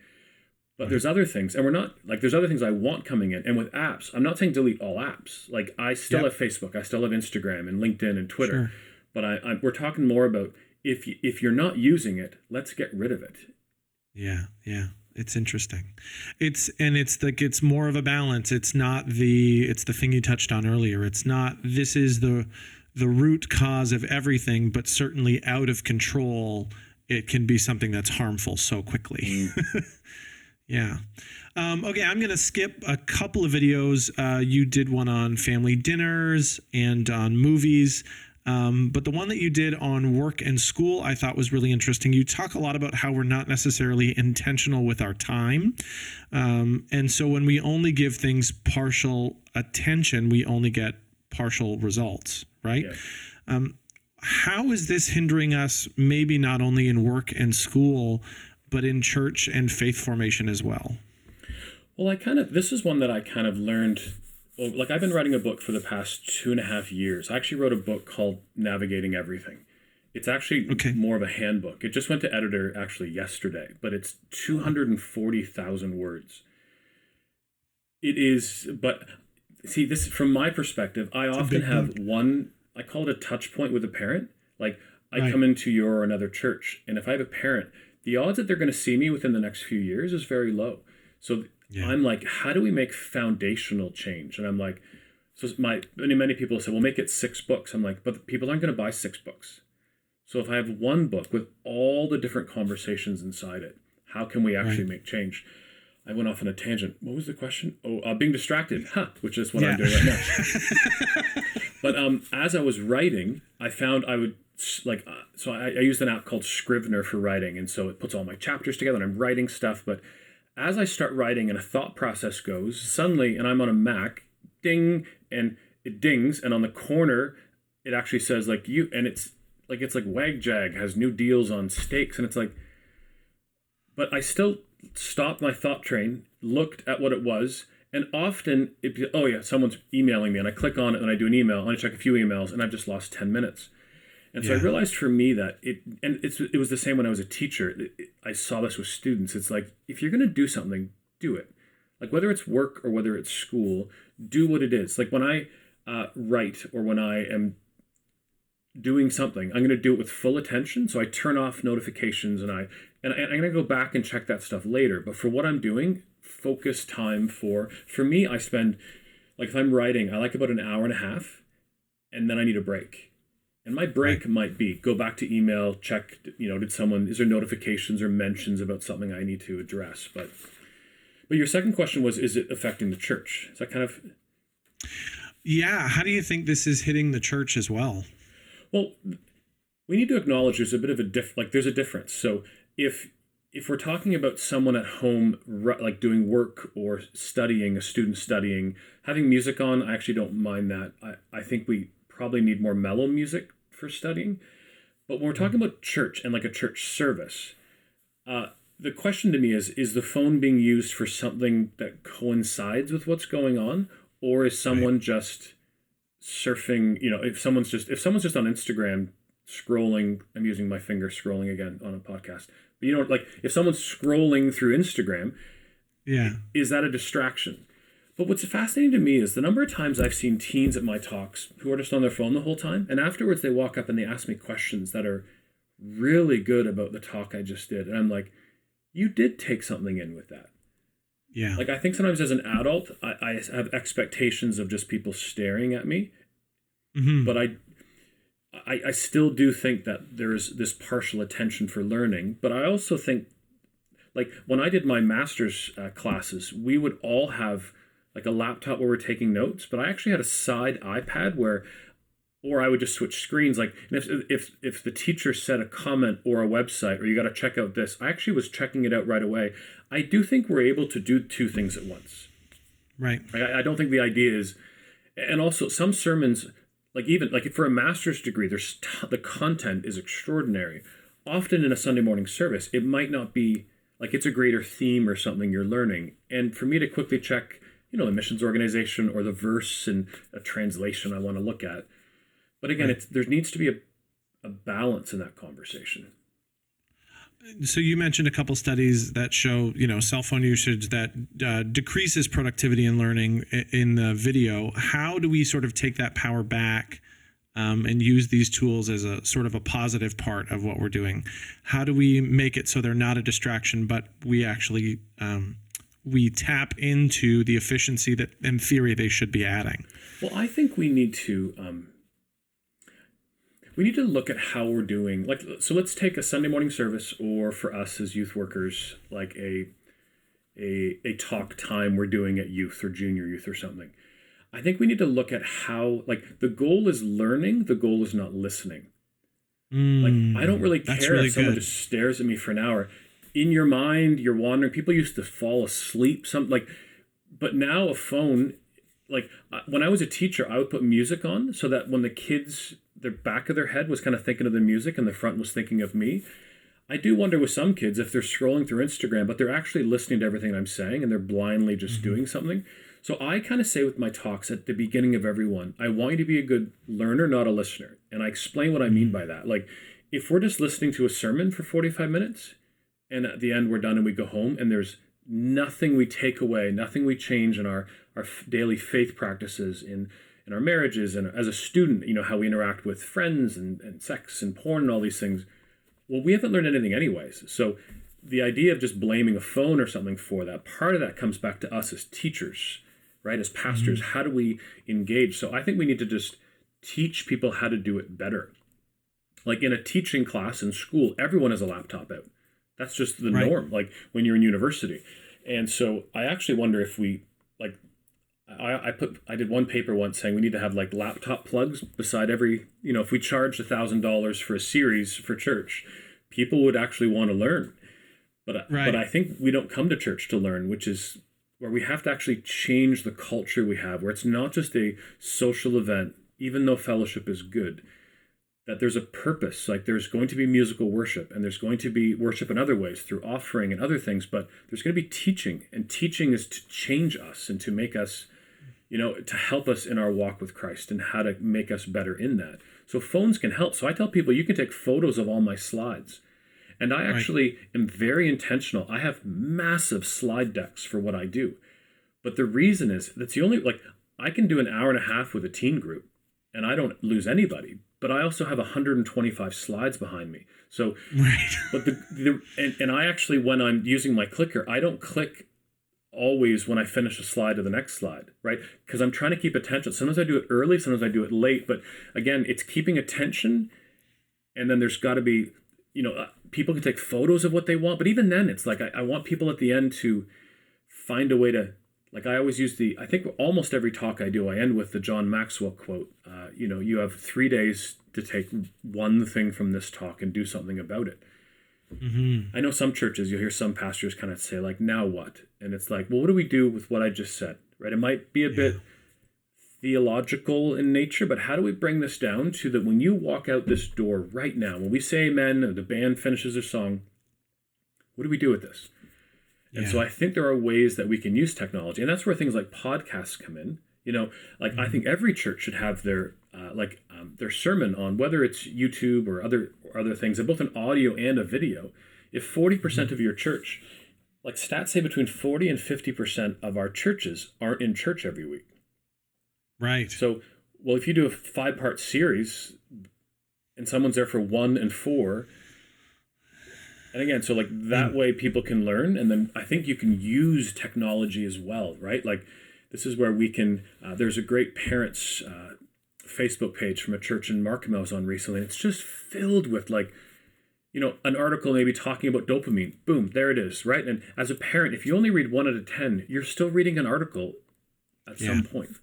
but there's other things, and we're not like there's other things I want coming in. And with apps, I'm not saying delete all apps. Like I still Yep. have Facebook, I still have Instagram and LinkedIn and Twitter. Sure. But I, I we're talking more about if you, if you're not using it, let's get rid of it. Yeah, yeah. It's interesting. It's and it's like it's more of a balance. It's not the it's the thing you touched on earlier. It's not this is the the root cause of everything, but certainly out of control, it can be something that's harmful so quickly. yeah. Um, okay, I'm going to skip a couple of videos. Uh, you did one on family dinners and on movies. Um, but the one that you did on work and school, I thought was really interesting. You talk a lot about how we're not necessarily intentional with our time. Um, and so when we only give things partial attention, we only get partial results, right? Yeah. Um, how is this hindering us, maybe not only in work and school, but in church and faith formation as well? Well, I kind of, this is one that I kind of learned. Well, like, I've been writing a book for the past two and a half years. I actually wrote a book called Navigating Everything. It's actually Okay. more of a handbook. It just went to editor actually yesterday, but it's 240,000 words. It is, but see, this from my perspective, I often big have one, I call it a touch point with a parent. Like, I Right. come into your or another church, and if I have a parent, the odds that they're going to see me within the next few years is very low. So Yeah. I'm like, how do we make foundational change? And I'm like, so my many many people say, well, make it six books. I'm like, but people aren't going to buy six books. So if I have one book with all the different conversations inside it, how can we actually make change? I went off on a tangent. What was the question? Oh, uh, being distracted, huh? Which is what I'm doing right now. but um, as I was writing, I found I would like uh, so I, I used an app called Scrivener for writing, and so it puts all my chapters together, and I'm writing stuff. But as I start writing and a thought process goes, suddenly, and I'm on a Mac, ding, and it dings, and on the corner, it actually says like you, and it's like it's like Wagjag has new deals on steaks, and it's like, but I still stopped my thought train, looked at what it was, and often it be, oh yeah, someone's emailing me, and I click on it, and I do an email, and I check a few emails, and I've just lost ten minutes. And so I realized for me that it, and it's it was the same when I was a teacher. It- it- I saw this with students. It's like if you're going to do something, do it. Like whether it's work or whether it's school, do what it is. Like when I uh, write or when I am doing something, I'm going to do it with full attention. So I turn off notifications and I and, I'm going to go back and check that stuff later. But for what I'm doing, focus time for for me, I spend like if I'm writing, I like about an hour and a half, and then I need a break. And my break might be go back to email, check, you know, did someone is there notifications or mentions about something I need to address? But but your second question was is it affecting the church? Is that kind of Yeah. How do you think this is hitting the church as well? Well, we need to acknowledge there's a bit of a diff like there's a difference. So if if we're talking about someone at home like doing work or studying, a student studying, having music on, I actually don't mind that. I, I think we probably need more mellow music for studying. But when we're talking about church and like a church service, uh, the question to me is is the phone being used for something that coincides with what's going on or is someone just surfing you know if someone's just if someone's just on instagram scrolling i'm using my finger scrolling again on a podcast but you know like if someone's scrolling through instagram Yeah. is that a distraction but what's fascinating to me is the number of times i've seen teens at my talks who are just on their phone the whole time and afterwards they walk up and they ask me questions that are really good about the talk i just did and i'm like you did take something in with that Yeah. like I think sometimes as an adult, I, I have expectations of just people staring at me, Mhm. but I, I, I still do think that there is this partial attention for learning. But I also think, like when I did my master's uh, classes, we would all have like a laptop where we're taking notes, but I actually had a side iPad where or I would just switch screens. Like if if if the teacher said a comment or a website or you got to check out this, I actually was checking it out right away. I do think we're able to do two things at once. right. I, I don't think the idea is, and also some sermons, like even like for a master's degree, there's t- the content is extraordinary. Often in a Sunday morning service, it might not be like it's a greater theme or something you're learning. And for me to quickly check, you know, the missions organization or the verse and a translation I want to look at. But again, it's, there needs to be a, a balance in that conversation. So you mentioned a couple studies that show, you know, cell phone usage that uh, decreases productivity and learning in the video. How do we sort of take that power back um, and use these tools as a sort of a positive part of what we're doing? How do we make it so they're not a distraction, but we actually um, we tap into the efficiency that, in theory, they should be adding? Well, I think we need to um, we need to look at how we're doing. Like, so let's take a Sunday morning service, or for us as youth workers, like a a, a talk time we're doing at youth or junior youth or something. I think we need to look at how, like, the goal is learning, the goal is not listening. Mm, like, I don't really care really if someone good. just stares at me for an hour. In your mind, you're wandering. People used to fall asleep. Some like, but now a phone, like when I was a teacher, I would put music on so that when the kids, their back of their head was kind of thinking of the music and the front was thinking of me. I do wonder with some kids if they're scrolling through Instagram, but they're actually listening to everything I'm saying and they're blindly just mm-hmm. doing something. So I kind of say with my talks at the beginning of every one, I want you to be a good learner, not a listener. And I explain what I mean by mm-hmm. that. Like, if we're just listening to a sermon for 45 minutes and at the end we're done and we go home and there's nothing we take away, nothing we change in our, our daily faith practices, in, in our marriages, and as a student, you know, how we interact with friends and, and sex and porn and all these things. Well, we haven't learned anything anyways. So the idea of just blaming a phone or something for that, part of that comes back to us as teachers, right? As pastors, mm-hmm. how do we engage? So I think we need to just teach people how to do it better. Like in a teaching class in school, everyone has a laptop out. That's just the Right. norm, like when you're in university. And so I actually wonder if we I, I put I did one paper once saying we need to have like laptop plugs beside every you know if we charged a thousand dollars for a series for church, people would actually want to learn. But Right. but I think we don't come to church to learn, which is where we have to actually change the culture we have, where it's not just a social event, even though fellowship is good. That there's a purpose, like there's going to be musical worship, and there's going to be worship in other ways through offering and other things, but there's going to be teaching, and teaching is to change us and to make us you know, to help us in our walk with Christ and how to make us better in that. So phones can help. So I tell people you can take photos of all my slides. And I actually am very intentional. I have massive slide decks for what I do. But the reason is that's the only like I can do an hour and a half with a teen group and I don't lose anybody. But I also have 125 slides behind me. So Right. but the, the and, and I actually when I'm using my clicker, I don't click always when I finish a slide to the next slide, right? Because I'm trying to keep attention. Sometimes I do it early, sometimes I do it late, but again, it's keeping attention. And then there's got to be, you know, uh, people can take photos of what they want, but even then, it's like I, I want people at the end to find a way to, like I always use the, I think almost every talk I do, I end with the John Maxwell quote. Uh, you know, you have three days to take one thing from this talk and do something about it. Mm-hmm. I know some churches, you'll hear some pastors kind of say, like, now what? And it's like, well, what do we do with what I just said? Right? It might be a bit theological in nature, but how do we bring this down to that when you walk out this door right now, when we say amen and the band finishes their song, what do we do with this? And so I think there are ways that we can use technology, and that's where things like podcasts come in. You know, like I think every church should have their uh, like um, their sermon on whether it's YouTube or other or other things, both an audio and a video. If forty percent of your church, like stats say, between forty and fifty percent of our churches aren't in church every week. Right. So, well, if you do a five part series and someone's there for one and four, and again, so like that way people can learn. And then I think you can use technology as well, right? Like this is where we can, uh, there's a great parents uh, Facebook page from a church in Markham I was on recently. And it's just filled with like, you know, an article maybe talking about dopamine. Boom, there it is, right? And as a parent, if you only read one out of 10, you're still reading an article at some point.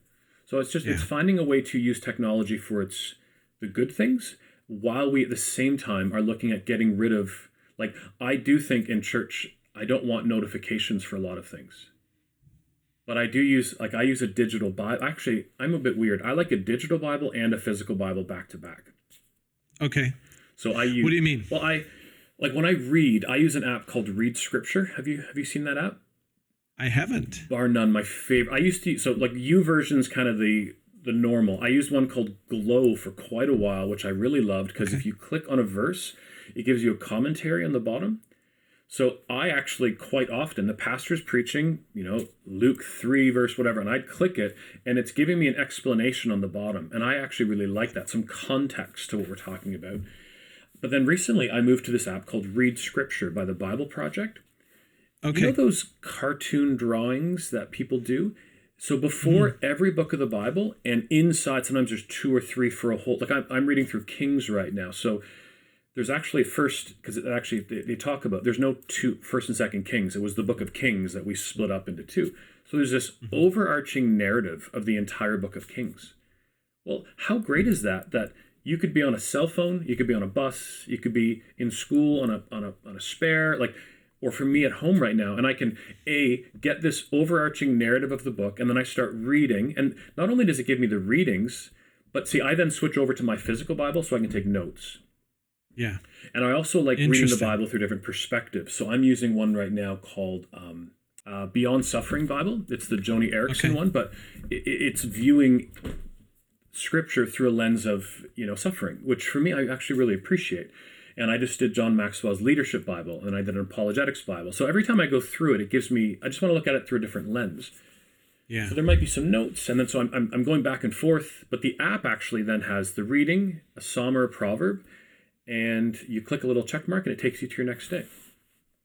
So it's just it's finding a way to use technology for its the good things while we at the same time are looking at getting rid of like I do think in church I don't want notifications for a lot of things. But I do use like I use a digital Bible. Actually, I'm a bit weird. I like a digital Bible and a physical Bible back to back. Okay. So I use What do you mean? Well, I like when I read, I use an app called Read Scripture. Have you have you seen that app? I haven't. bar none my favorite i used to so like YouVersion's kind of the the normal i used one called Glo for quite a while which i really loved because if you click on a verse it gives you a commentary on the bottom so i actually quite often the pastor's preaching you know luke 3 verse whatever and i'd click it and it's giving me an explanation on the bottom and i actually really like that some context to what we're talking about but then recently i moved to this app called read scripture by the bible project Okay. you know those cartoon drawings that people do? So before Hmm. every book of the Bible, and inside, sometimes there's two or three for a whole. Like I'm, I'm reading through Kings right now. So there's actually first because actually they, they, talk about there's no two first and second kings. It was the book of kings that we split up into two. So there's this mm-hmm. overarching narrative of the entire book of kings. Well how great is that that you could be on a cell phone you could be on a bus you could be in school on a on a, on a spare like or for me at home right now and i can a get this overarching narrative of the book and then i start reading and not only does it give me the readings but see i then switch over to my physical bible so i can take notes yeah. And I also like reading the Bible through different perspectives. So I'm using one right now called um, uh, Beyond Suffering Bible. It's the Joni Eareckson okay. one, but it, it's viewing scripture through a lens of you know suffering, which for me I actually really appreciate. And I just did John Maxwell's Leadership Bible, and I did an Apologetics Bible. So every time I go through it, it gives me I just want to look at it through a different lens. Yeah. So there might be some notes, and then so I'm, I'm, I'm going back and forth. But the app actually then has the reading, a psalm or a proverb, and you click a little check mark and it takes you to your next day.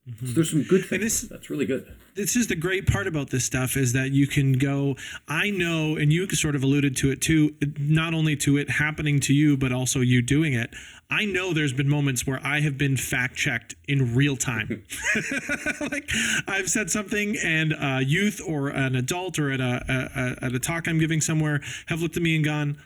Mm-hmm. So there's some good things. This, That's really good. This is the great part about this stuff is that you can go. I know, and you sort of alluded to it too. Not only to it happening to you, but also you doing it. I know there's been moments where I have been fact checked in real time. like I've said something, and a youth or an adult or at a, a at a talk I'm giving somewhere have looked at me and gone,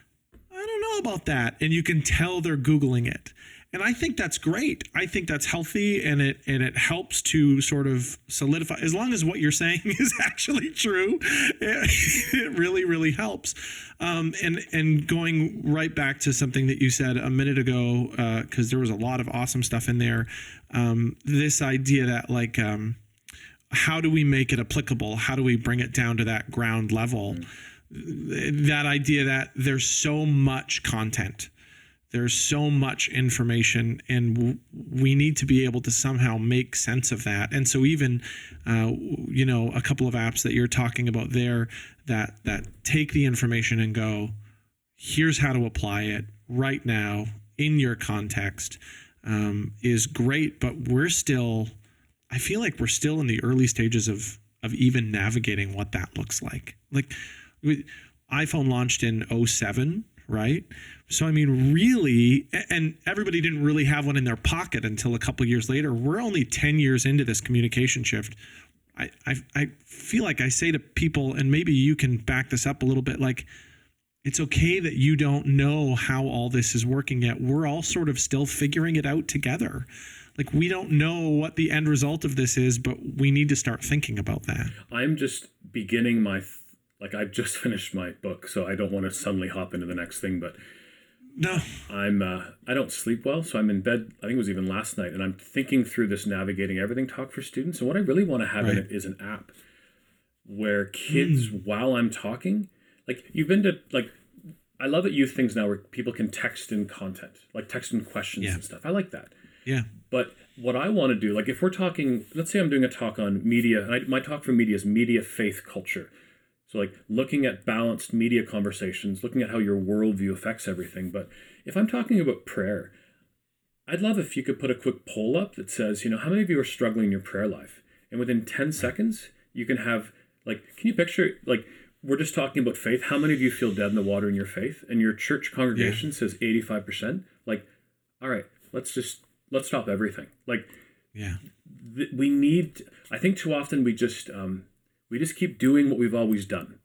"I don't know about that," and you can tell they're googling it and I think that's great. I think that's healthy, and it and it helps to sort of solidify. As long as what you're saying is actually true, it, it really really helps. Um, and and going right back to something that you said a minute ago, because uh, there was a lot of awesome stuff in there. Um, this idea that like. Um, how do we make it applicable? How do we bring it down to that ground level? Mm-hmm. That idea that there's so much content there's so much information and we need to be able to somehow make sense of that. And so even uh, you know a couple of apps that you're talking about there that that take the information and go here's how to apply it right now in your context um, is great but we're still i feel like we're still in the early stages of of even navigating what that looks like. Like iphone launched in 07 right so I mean, really, and everybody didn't really have one in their pocket until a couple years later. We're only ten years into this communication shift. I, I I feel like I say to people, and maybe you can back this up a little bit, like it's okay that you don't know how all this is working yet. We're all sort of still figuring it out together. Like we don't know what the end result of this is, but we need to start thinking about that. I'm just beginning my like I've just finished my book, so I don't want to suddenly hop into the next thing, but no. I'm uh, I don't sleep well, so I'm in bed. I think it was even last night, and I'm thinking through this navigating everything talk for students. And what I really want to have right. in it is an app where kids, mm. while I'm talking, like you've been to like, I love that youth things now where people can text in content, like text in questions yeah. and stuff. I like that. Yeah. But what I want to do, like if we're talking, let's say I'm doing a talk on media, and I, my talk for media is media, faith, culture. So, like looking at balanced media conversations, looking at how your worldview affects everything. But if I'm talking about prayer, I'd love if you could put a quick poll up that says, you know, how many of you are struggling in your prayer life? And within 10 seconds, you can have, like, can you picture, like, we're just talking about faith. How many of you feel dead in the water in your faith? And your church congregation yeah. says 85%. Like, all right, let's just, let's stop everything. Like, yeah, th- we need, I think too often we just, um, we just keep doing what we've always done.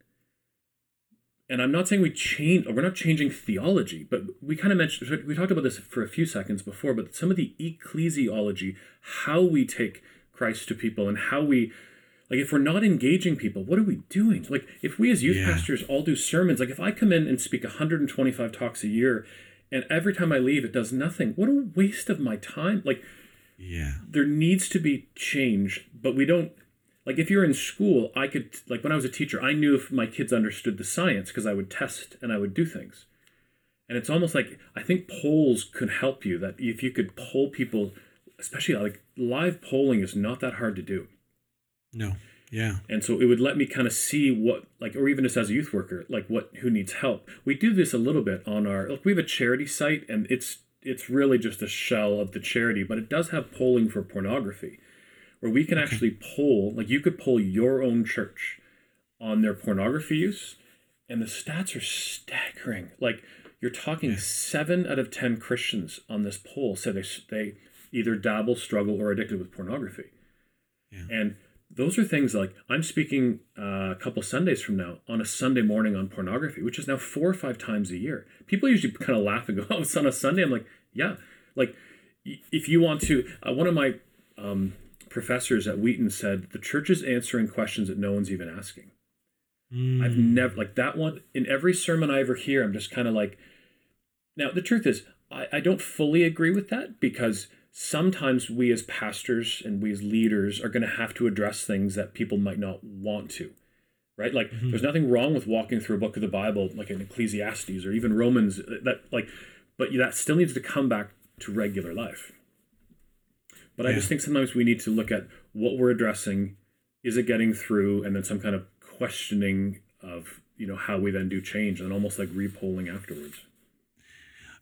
And I'm not saying we change, we're not changing theology, but we kind of mentioned, we talked about this for a few seconds before, but some of the ecclesiology, how we take Christ to people and how we, like, if we're not engaging people, what are we doing? Like, if we as youth yeah. pastors all do sermons, like, if I come in and speak 125 talks a year and every time I leave it does nothing, what a waste of my time. Like, yeah. There needs to be change, but we don't like if you're in school i could like when i was a teacher i knew if my kids understood the science because i would test and i would do things. And it's almost like i think polls could help you that if you could poll people especially like live polling is not that hard to do. No. Yeah. And so it would let me kind of see what like or even just as a youth worker like what who needs help. We do this a little bit on our like we have a charity site and it's it's really just a shell of the charity but it does have polling for pornography where we can actually poll, like you could poll your own church on their pornography use, and the stats are staggering. Like you're talking seven out of 10 Christians on this poll said they, they either dabble, struggle, or are addicted with pornography. Yeah. And those are things like I'm speaking uh, a couple Sundays from now on a Sunday morning on pornography, which is now four or five times a year. People usually kind of laugh and go, "Oh, it's on a Sunday." I'm like, "Yeah." Like, if you want to, uh, one of my um, professors at Wheaton said the church is answering questions that no one's even asking. Mm. I've never like that one in every sermon I ever hear. I'm just kind of like, now the truth is, I, I don't fully agree with that because sometimes we as pastors and we as leaders are going to have to address things that people might not want to right like Mm-hmm. there's nothing wrong with walking through a book of the bible like in ecclesiastes or even romans that like but that still needs to come back to regular life but i just think sometimes we need to look at what we're addressing. Is it getting through? And then some kind of questioning of you know how we then do change and almost like repolling afterwards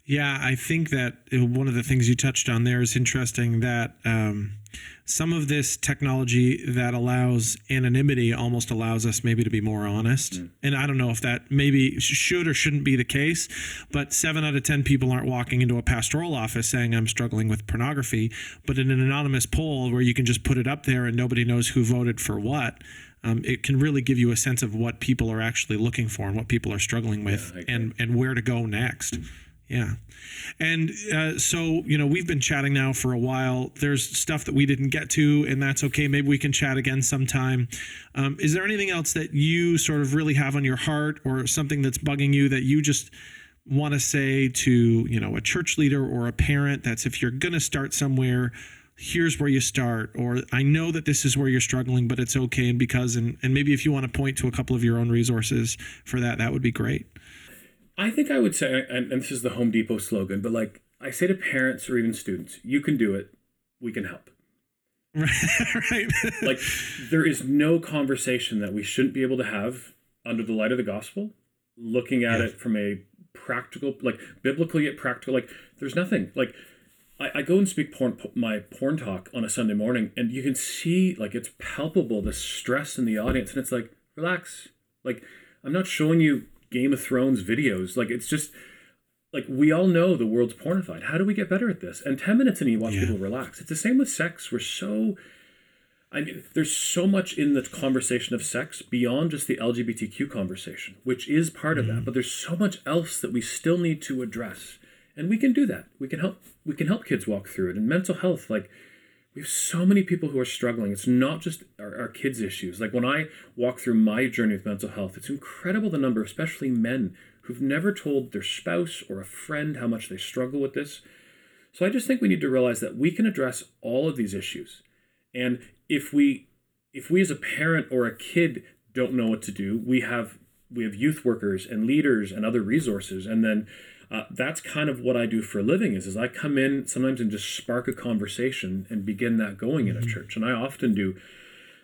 Yeah, I think that uh, one of the things you touched on there is interesting that um, some of this technology that allows anonymity almost allows us maybe to be more honest. And I don't know if that maybe should or shouldn't be the case, but seven out of 10 people aren't walking into a pastoral office saying, I'm struggling with pornography. But in an anonymous poll where you can just put it up there and nobody knows who voted for what. Um, it can really give you a sense of what people are actually looking for and what people are struggling with agree. and, and where to go next. Yeah. And uh, so, you know, we've been chatting now for a while. There's stuff that we didn't get to, and that's okay. Maybe we can chat again sometime. Um, is there anything else that you sort of really have on your heart or something that's bugging you that you just want to say to, you know, a church leader or a parent that's if you're going to start somewhere, here's where you start or i know that this is where you're struggling but it's okay and because and, and maybe if you want to point to a couple of your own resources for that that would be great I think I would say, and, and this is the Home Depot slogan, but like I say to parents or even students, you can do it. We can help. right Like there is no conversation that we shouldn't be able to have under the light of the gospel, looking at Yeah. it from a practical, like biblically yet practical. Like there's nothing like. I, I go and speak porn, my porn talk on a Sunday morning, and you can see like it's palpable the stress in the audience, and it's like relax. Like I'm not showing you Game of Thrones videos. Like it's just like we all know the world's pornified. How do we get better at this? And 10 minutes and you watch Yeah. people relax. It's the same with sex. We're so I mean, there's so much in the conversation of sex beyond just the LGBTQ conversation, which is part of that. Mm-hmm. But there's so much else that we still need to address, and we can do that. We can help. We can help kids walk through it. And mental health, like we have so many people who are struggling. It's not just our, our kids' issues. Like when I walk through my journey with mental health, it's incredible the number, especially men, who've never told their spouse or a friend how much they struggle with this. So I just think we need to realize that we can address all of these issues. And if we if we as a parent or a kid don't know what to do, we have we have youth workers and leaders and other resources. And then uh, that's kind of what I do for a living is, is I come in sometimes and just spark a conversation and begin that going in a church. And I often do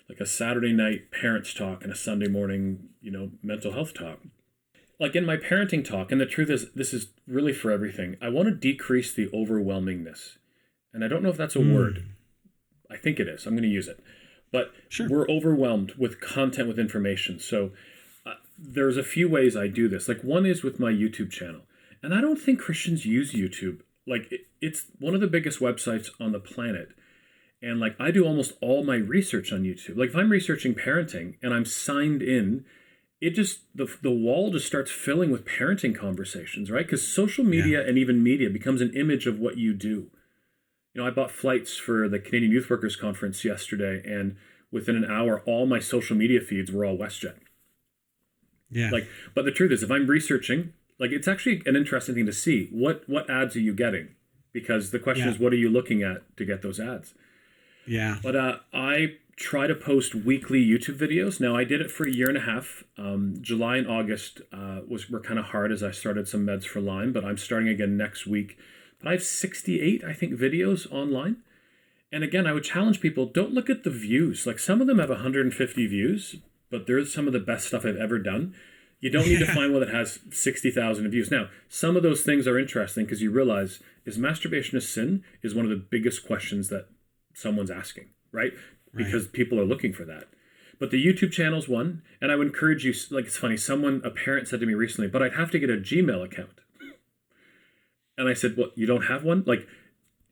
like a Saturday night parents talk and a Sunday morning, you know, mental health talk. Like in my parenting talk, and the truth is, this is really for everything. I want to decrease the overwhelmingness. And I don't know if that's a word. I think it is. I'm going to use it. But Sure. we're overwhelmed with content, with information. So uh, there's a few ways I do this. Like one is with my YouTube channel. And I don't think Christians use YouTube. Like it, it's one of the biggest websites on the planet. And like I do almost all my research on YouTube. Like if I'm researching parenting and I'm signed in, it just the the wall just starts filling with parenting conversations, right? Because social media and even media becomes an image of what you do. You know, I bought flights for the Canadian Youth Workers Conference yesterday, and within an hour, all my social media feeds were all WestJet. yeah Like, but the truth is, if I'm researching, like, it's actually an interesting thing to see. What what ads are you getting? Because the question Yeah. is, what are you looking at to get those ads? yeah But uh, I try to post weekly YouTube videos. Now I did it for a year and a half. Um, July and August uh, was were kind of hard as I started some meds for Lyme, but I'm starting again next week. But I have 68, I think, videos online. And again, I would challenge people: don't look at the views. Like some of them have 150 views, but there's some of the best stuff I've ever done. You don't need to find one that has 60,000 views. Now, some of those things are interesting because you realize is masturbation a sin? Is one of the biggest questions that someone's asking, right? Because people are looking for that. But the YouTube channel's one, and I would encourage you. Like it's funny, someone, a parent said to me recently, "But I'd have to get a Gmail account." And I said, "Well, You don't have one? Like,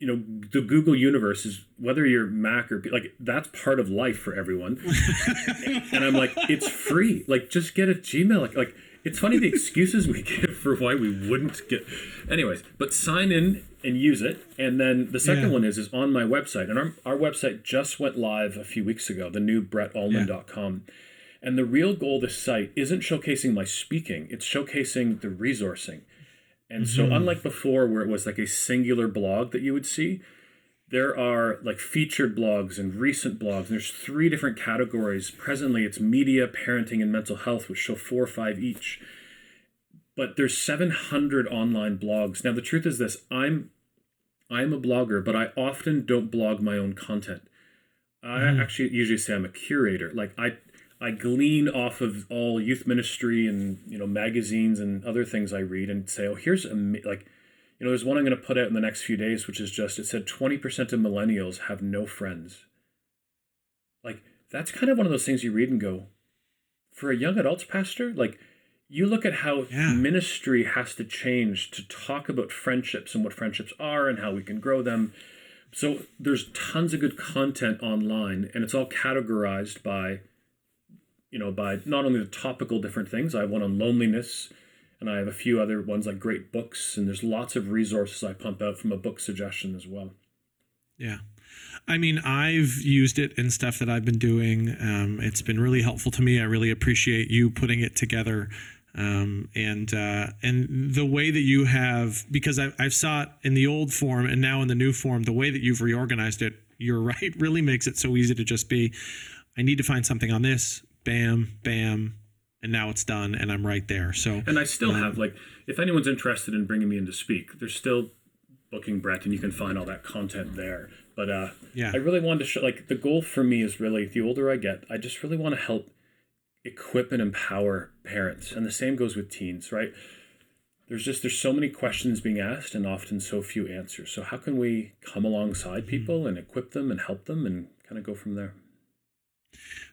you know, the Google universe is whether you're Mac or like that's part of life for everyone." and I'm like, "It's free. Like, just get a Gmail. Like, like." It's funny the excuses we give for why we wouldn't get. Anyways, but sign in and use it. And then the second Yeah. one is is on my website, and our our website just went live a few weeks ago. The new BrettUllman.com. And the real goal of this site isn't showcasing my speaking; it's showcasing the resourcing. And so, mm-hmm. unlike before, where it was like a singular blog that you would see, there are like featured blogs and recent blogs. There's three different categories. Presently, it's media, parenting, and mental health, which show four or five each. But there's 700 online blogs. Now, the truth is this: I'm I'm a blogger, but I often don't blog my own content. I mm-hmm. actually usually say I'm a curator. Like I I glean off of all youth ministry and you know magazines and other things I read and say, oh, here's a like you know, there's one I'm going to put out in the next few days, which is just it said 20% of millennials have no friends. Like that's kind of one of those things you read and go, for a young adults pastor, like you look at how Yeah. ministry has to change to talk about friendships and what friendships are and how we can grow them. So there's tons of good content online, and it's all categorized by, you know, by not only the topical different things. I have one on loneliness, and I have a few other ones like great books, and there's lots of resources I pump out from a book suggestion as well. Yeah. I mean, I've used it in stuff that I've been doing. Um, it's been really helpful to me. I really appreciate you putting it together. Um, and uh, and the way that you have, because I, I've saw it in the old form and now in the new form, the way that you've reorganized it, you're right, really makes it so easy to just be, I need to find something on this, bam, bam, and now it's done, and I'm right there. So And I still have like, if anyone's interested in bringing me in to speak, there's still booking Brett, and you can find all that content there. But uh, Yeah. I really wanted to show like the goal for me is really the older I get, I just really want to help equip and empower parents, and the same goes with teens, right? There's just there's so many questions being asked and often so few answers. So how can we come alongside people and equip them and help them and kind of go from there?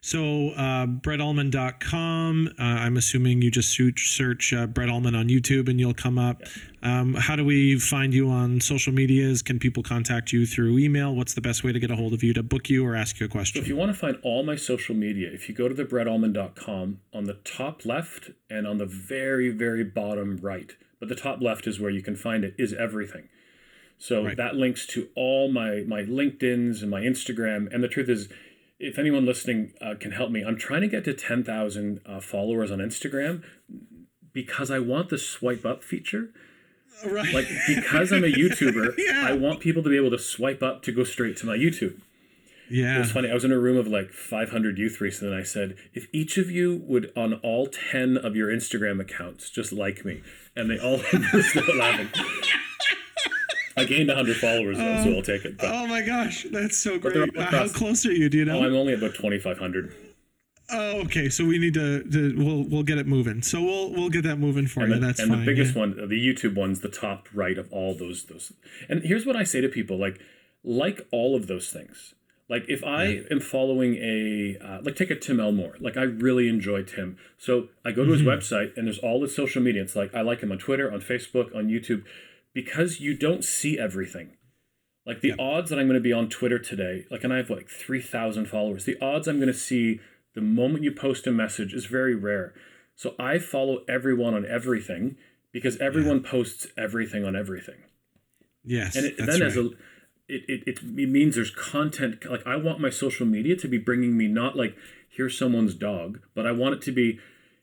So, uh, brettullman.com. Uh, I'm assuming you just search, uh, Brett Ullman on YouTube and you'll come up. Um, how do we find you on social medias? Can people contact you through email? What's the best way to get a hold of you to book you or ask you a So if you want to find all my social media, if you go to the brettullman.com on the top left and on the very, very bottom right, but the top left is where you can find it, is everything. So Right. that links to all my my LinkedIn's and my Instagram. And the truth is, if anyone listening uh, can help me, I'm trying to get to 10,000 uh, followers on Instagram because I want the swipe up feature. Right. Like because I'm a YouTuber, Yeah. I want people to be able to swipe up to go straight to my YouTube. Yeah. It was funny. I was in a room of like 500 youth recently, and I said, if each of you would, on all 10 of your Instagram accounts, just like me, and they all out laughing. I gained 100 followers, though, so I'll take it. But Oh my gosh, that's so great. How close are you? Do you know? oh, I'm only about 2,500. oh, okay. So we need to, to we'll we'll get it moving. So we'll we'll get that moving for And, you. the, That's and fine. the biggest yeah. one, the YouTube one's the top right of all those those. And here's what I say to people: like, like all of those things. Like if I am following a uh, like take a Tim Elmore, like I really enjoy Tim. So I go to his website and there's all his social media. It's like I like him on Twitter, on Facebook, on YouTube, because you don't see everything. Like the odds that I'm going to be on Twitter today, like and I have like three thousand followers. The odds I'm going to see the moment you post a message is very rare. So I follow everyone on everything because everyone posts everything on everything Yes. and it, then right. as a it, it, it means there's content like i want my social media to be bringing me not like here's someone's dog but i want it to be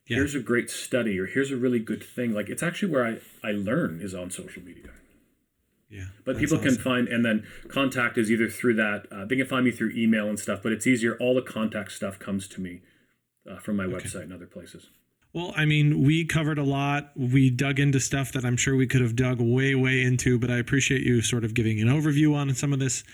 Yeah. here's a great study or here's a really good thing like it's actually where i i learn is on social media yeah. but people can find and then contact is either through that uh, they can find me through email and stuff but it's easier all the contact stuff comes to me uh, from my website and other places Well, I mean, we covered a lot. We dug into stuff that I'm sure we could have dug way, way into, but I appreciate you sort of giving an overview on some of this.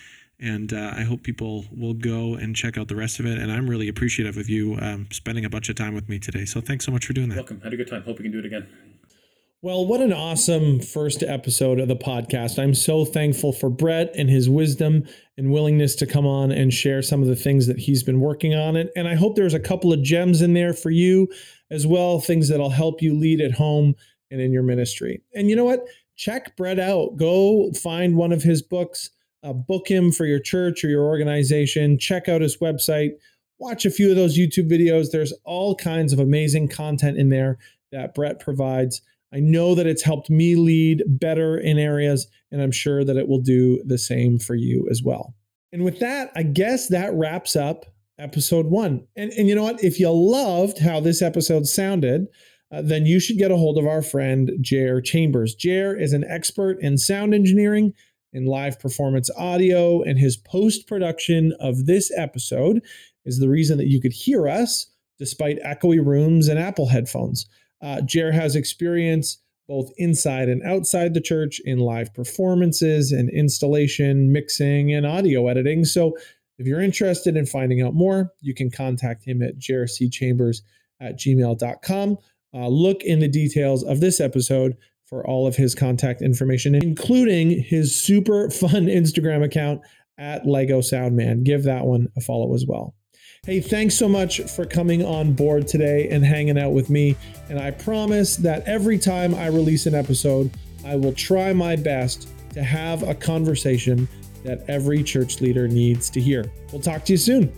And uh, I hope people will go and check out the rest of it. And I'm really appreciative of you um, spending a bunch of time with me today. So thanks so much for doing that. welcome had a good time hope we can do it again Well, what an awesome first episode of the podcast. I'm so thankful for Brett and his wisdom and willingness to come on and share some of the things that he's been working on. And, and I hope there's a couple of gems in there for you as well, things that'll help you lead at home and in your ministry. And you know what? check Brett out. Go find one of his books, uh, book him for your church or your organization. Check out his website. Watch a few of those YouTube videos. There's all kinds of amazing content in there that Brett provides. I know that it's helped me lead better in areas, and I'm sure that it will do the same for you as well. And with that, I guess that wraps up episode one. And, and you know what? If you loved how this episode sounded, uh, then you should get a hold of our friend Jair Chambers. Jair is an expert in sound engineering and live performance audio, and his post production of this episode is the reason that you could hear us despite echoey rooms and Apple headphones. Uh, Jair has experience both inside and outside the church in live performances and installation, mixing, and audio editing. So if you're interested in finding out more, you can contact him at jaircchambers at gmail.com. Uh, look in the details of this episode for all of his contact information, including his super fun Instagram account at Lego Soundman. Give that one a follow as well. Hey, thanks so much for coming on board today and hanging out with me. And I promise that every time I release an episode, I will try my best to have a conversation that every church leader needs to hear. We'll talk to you soon.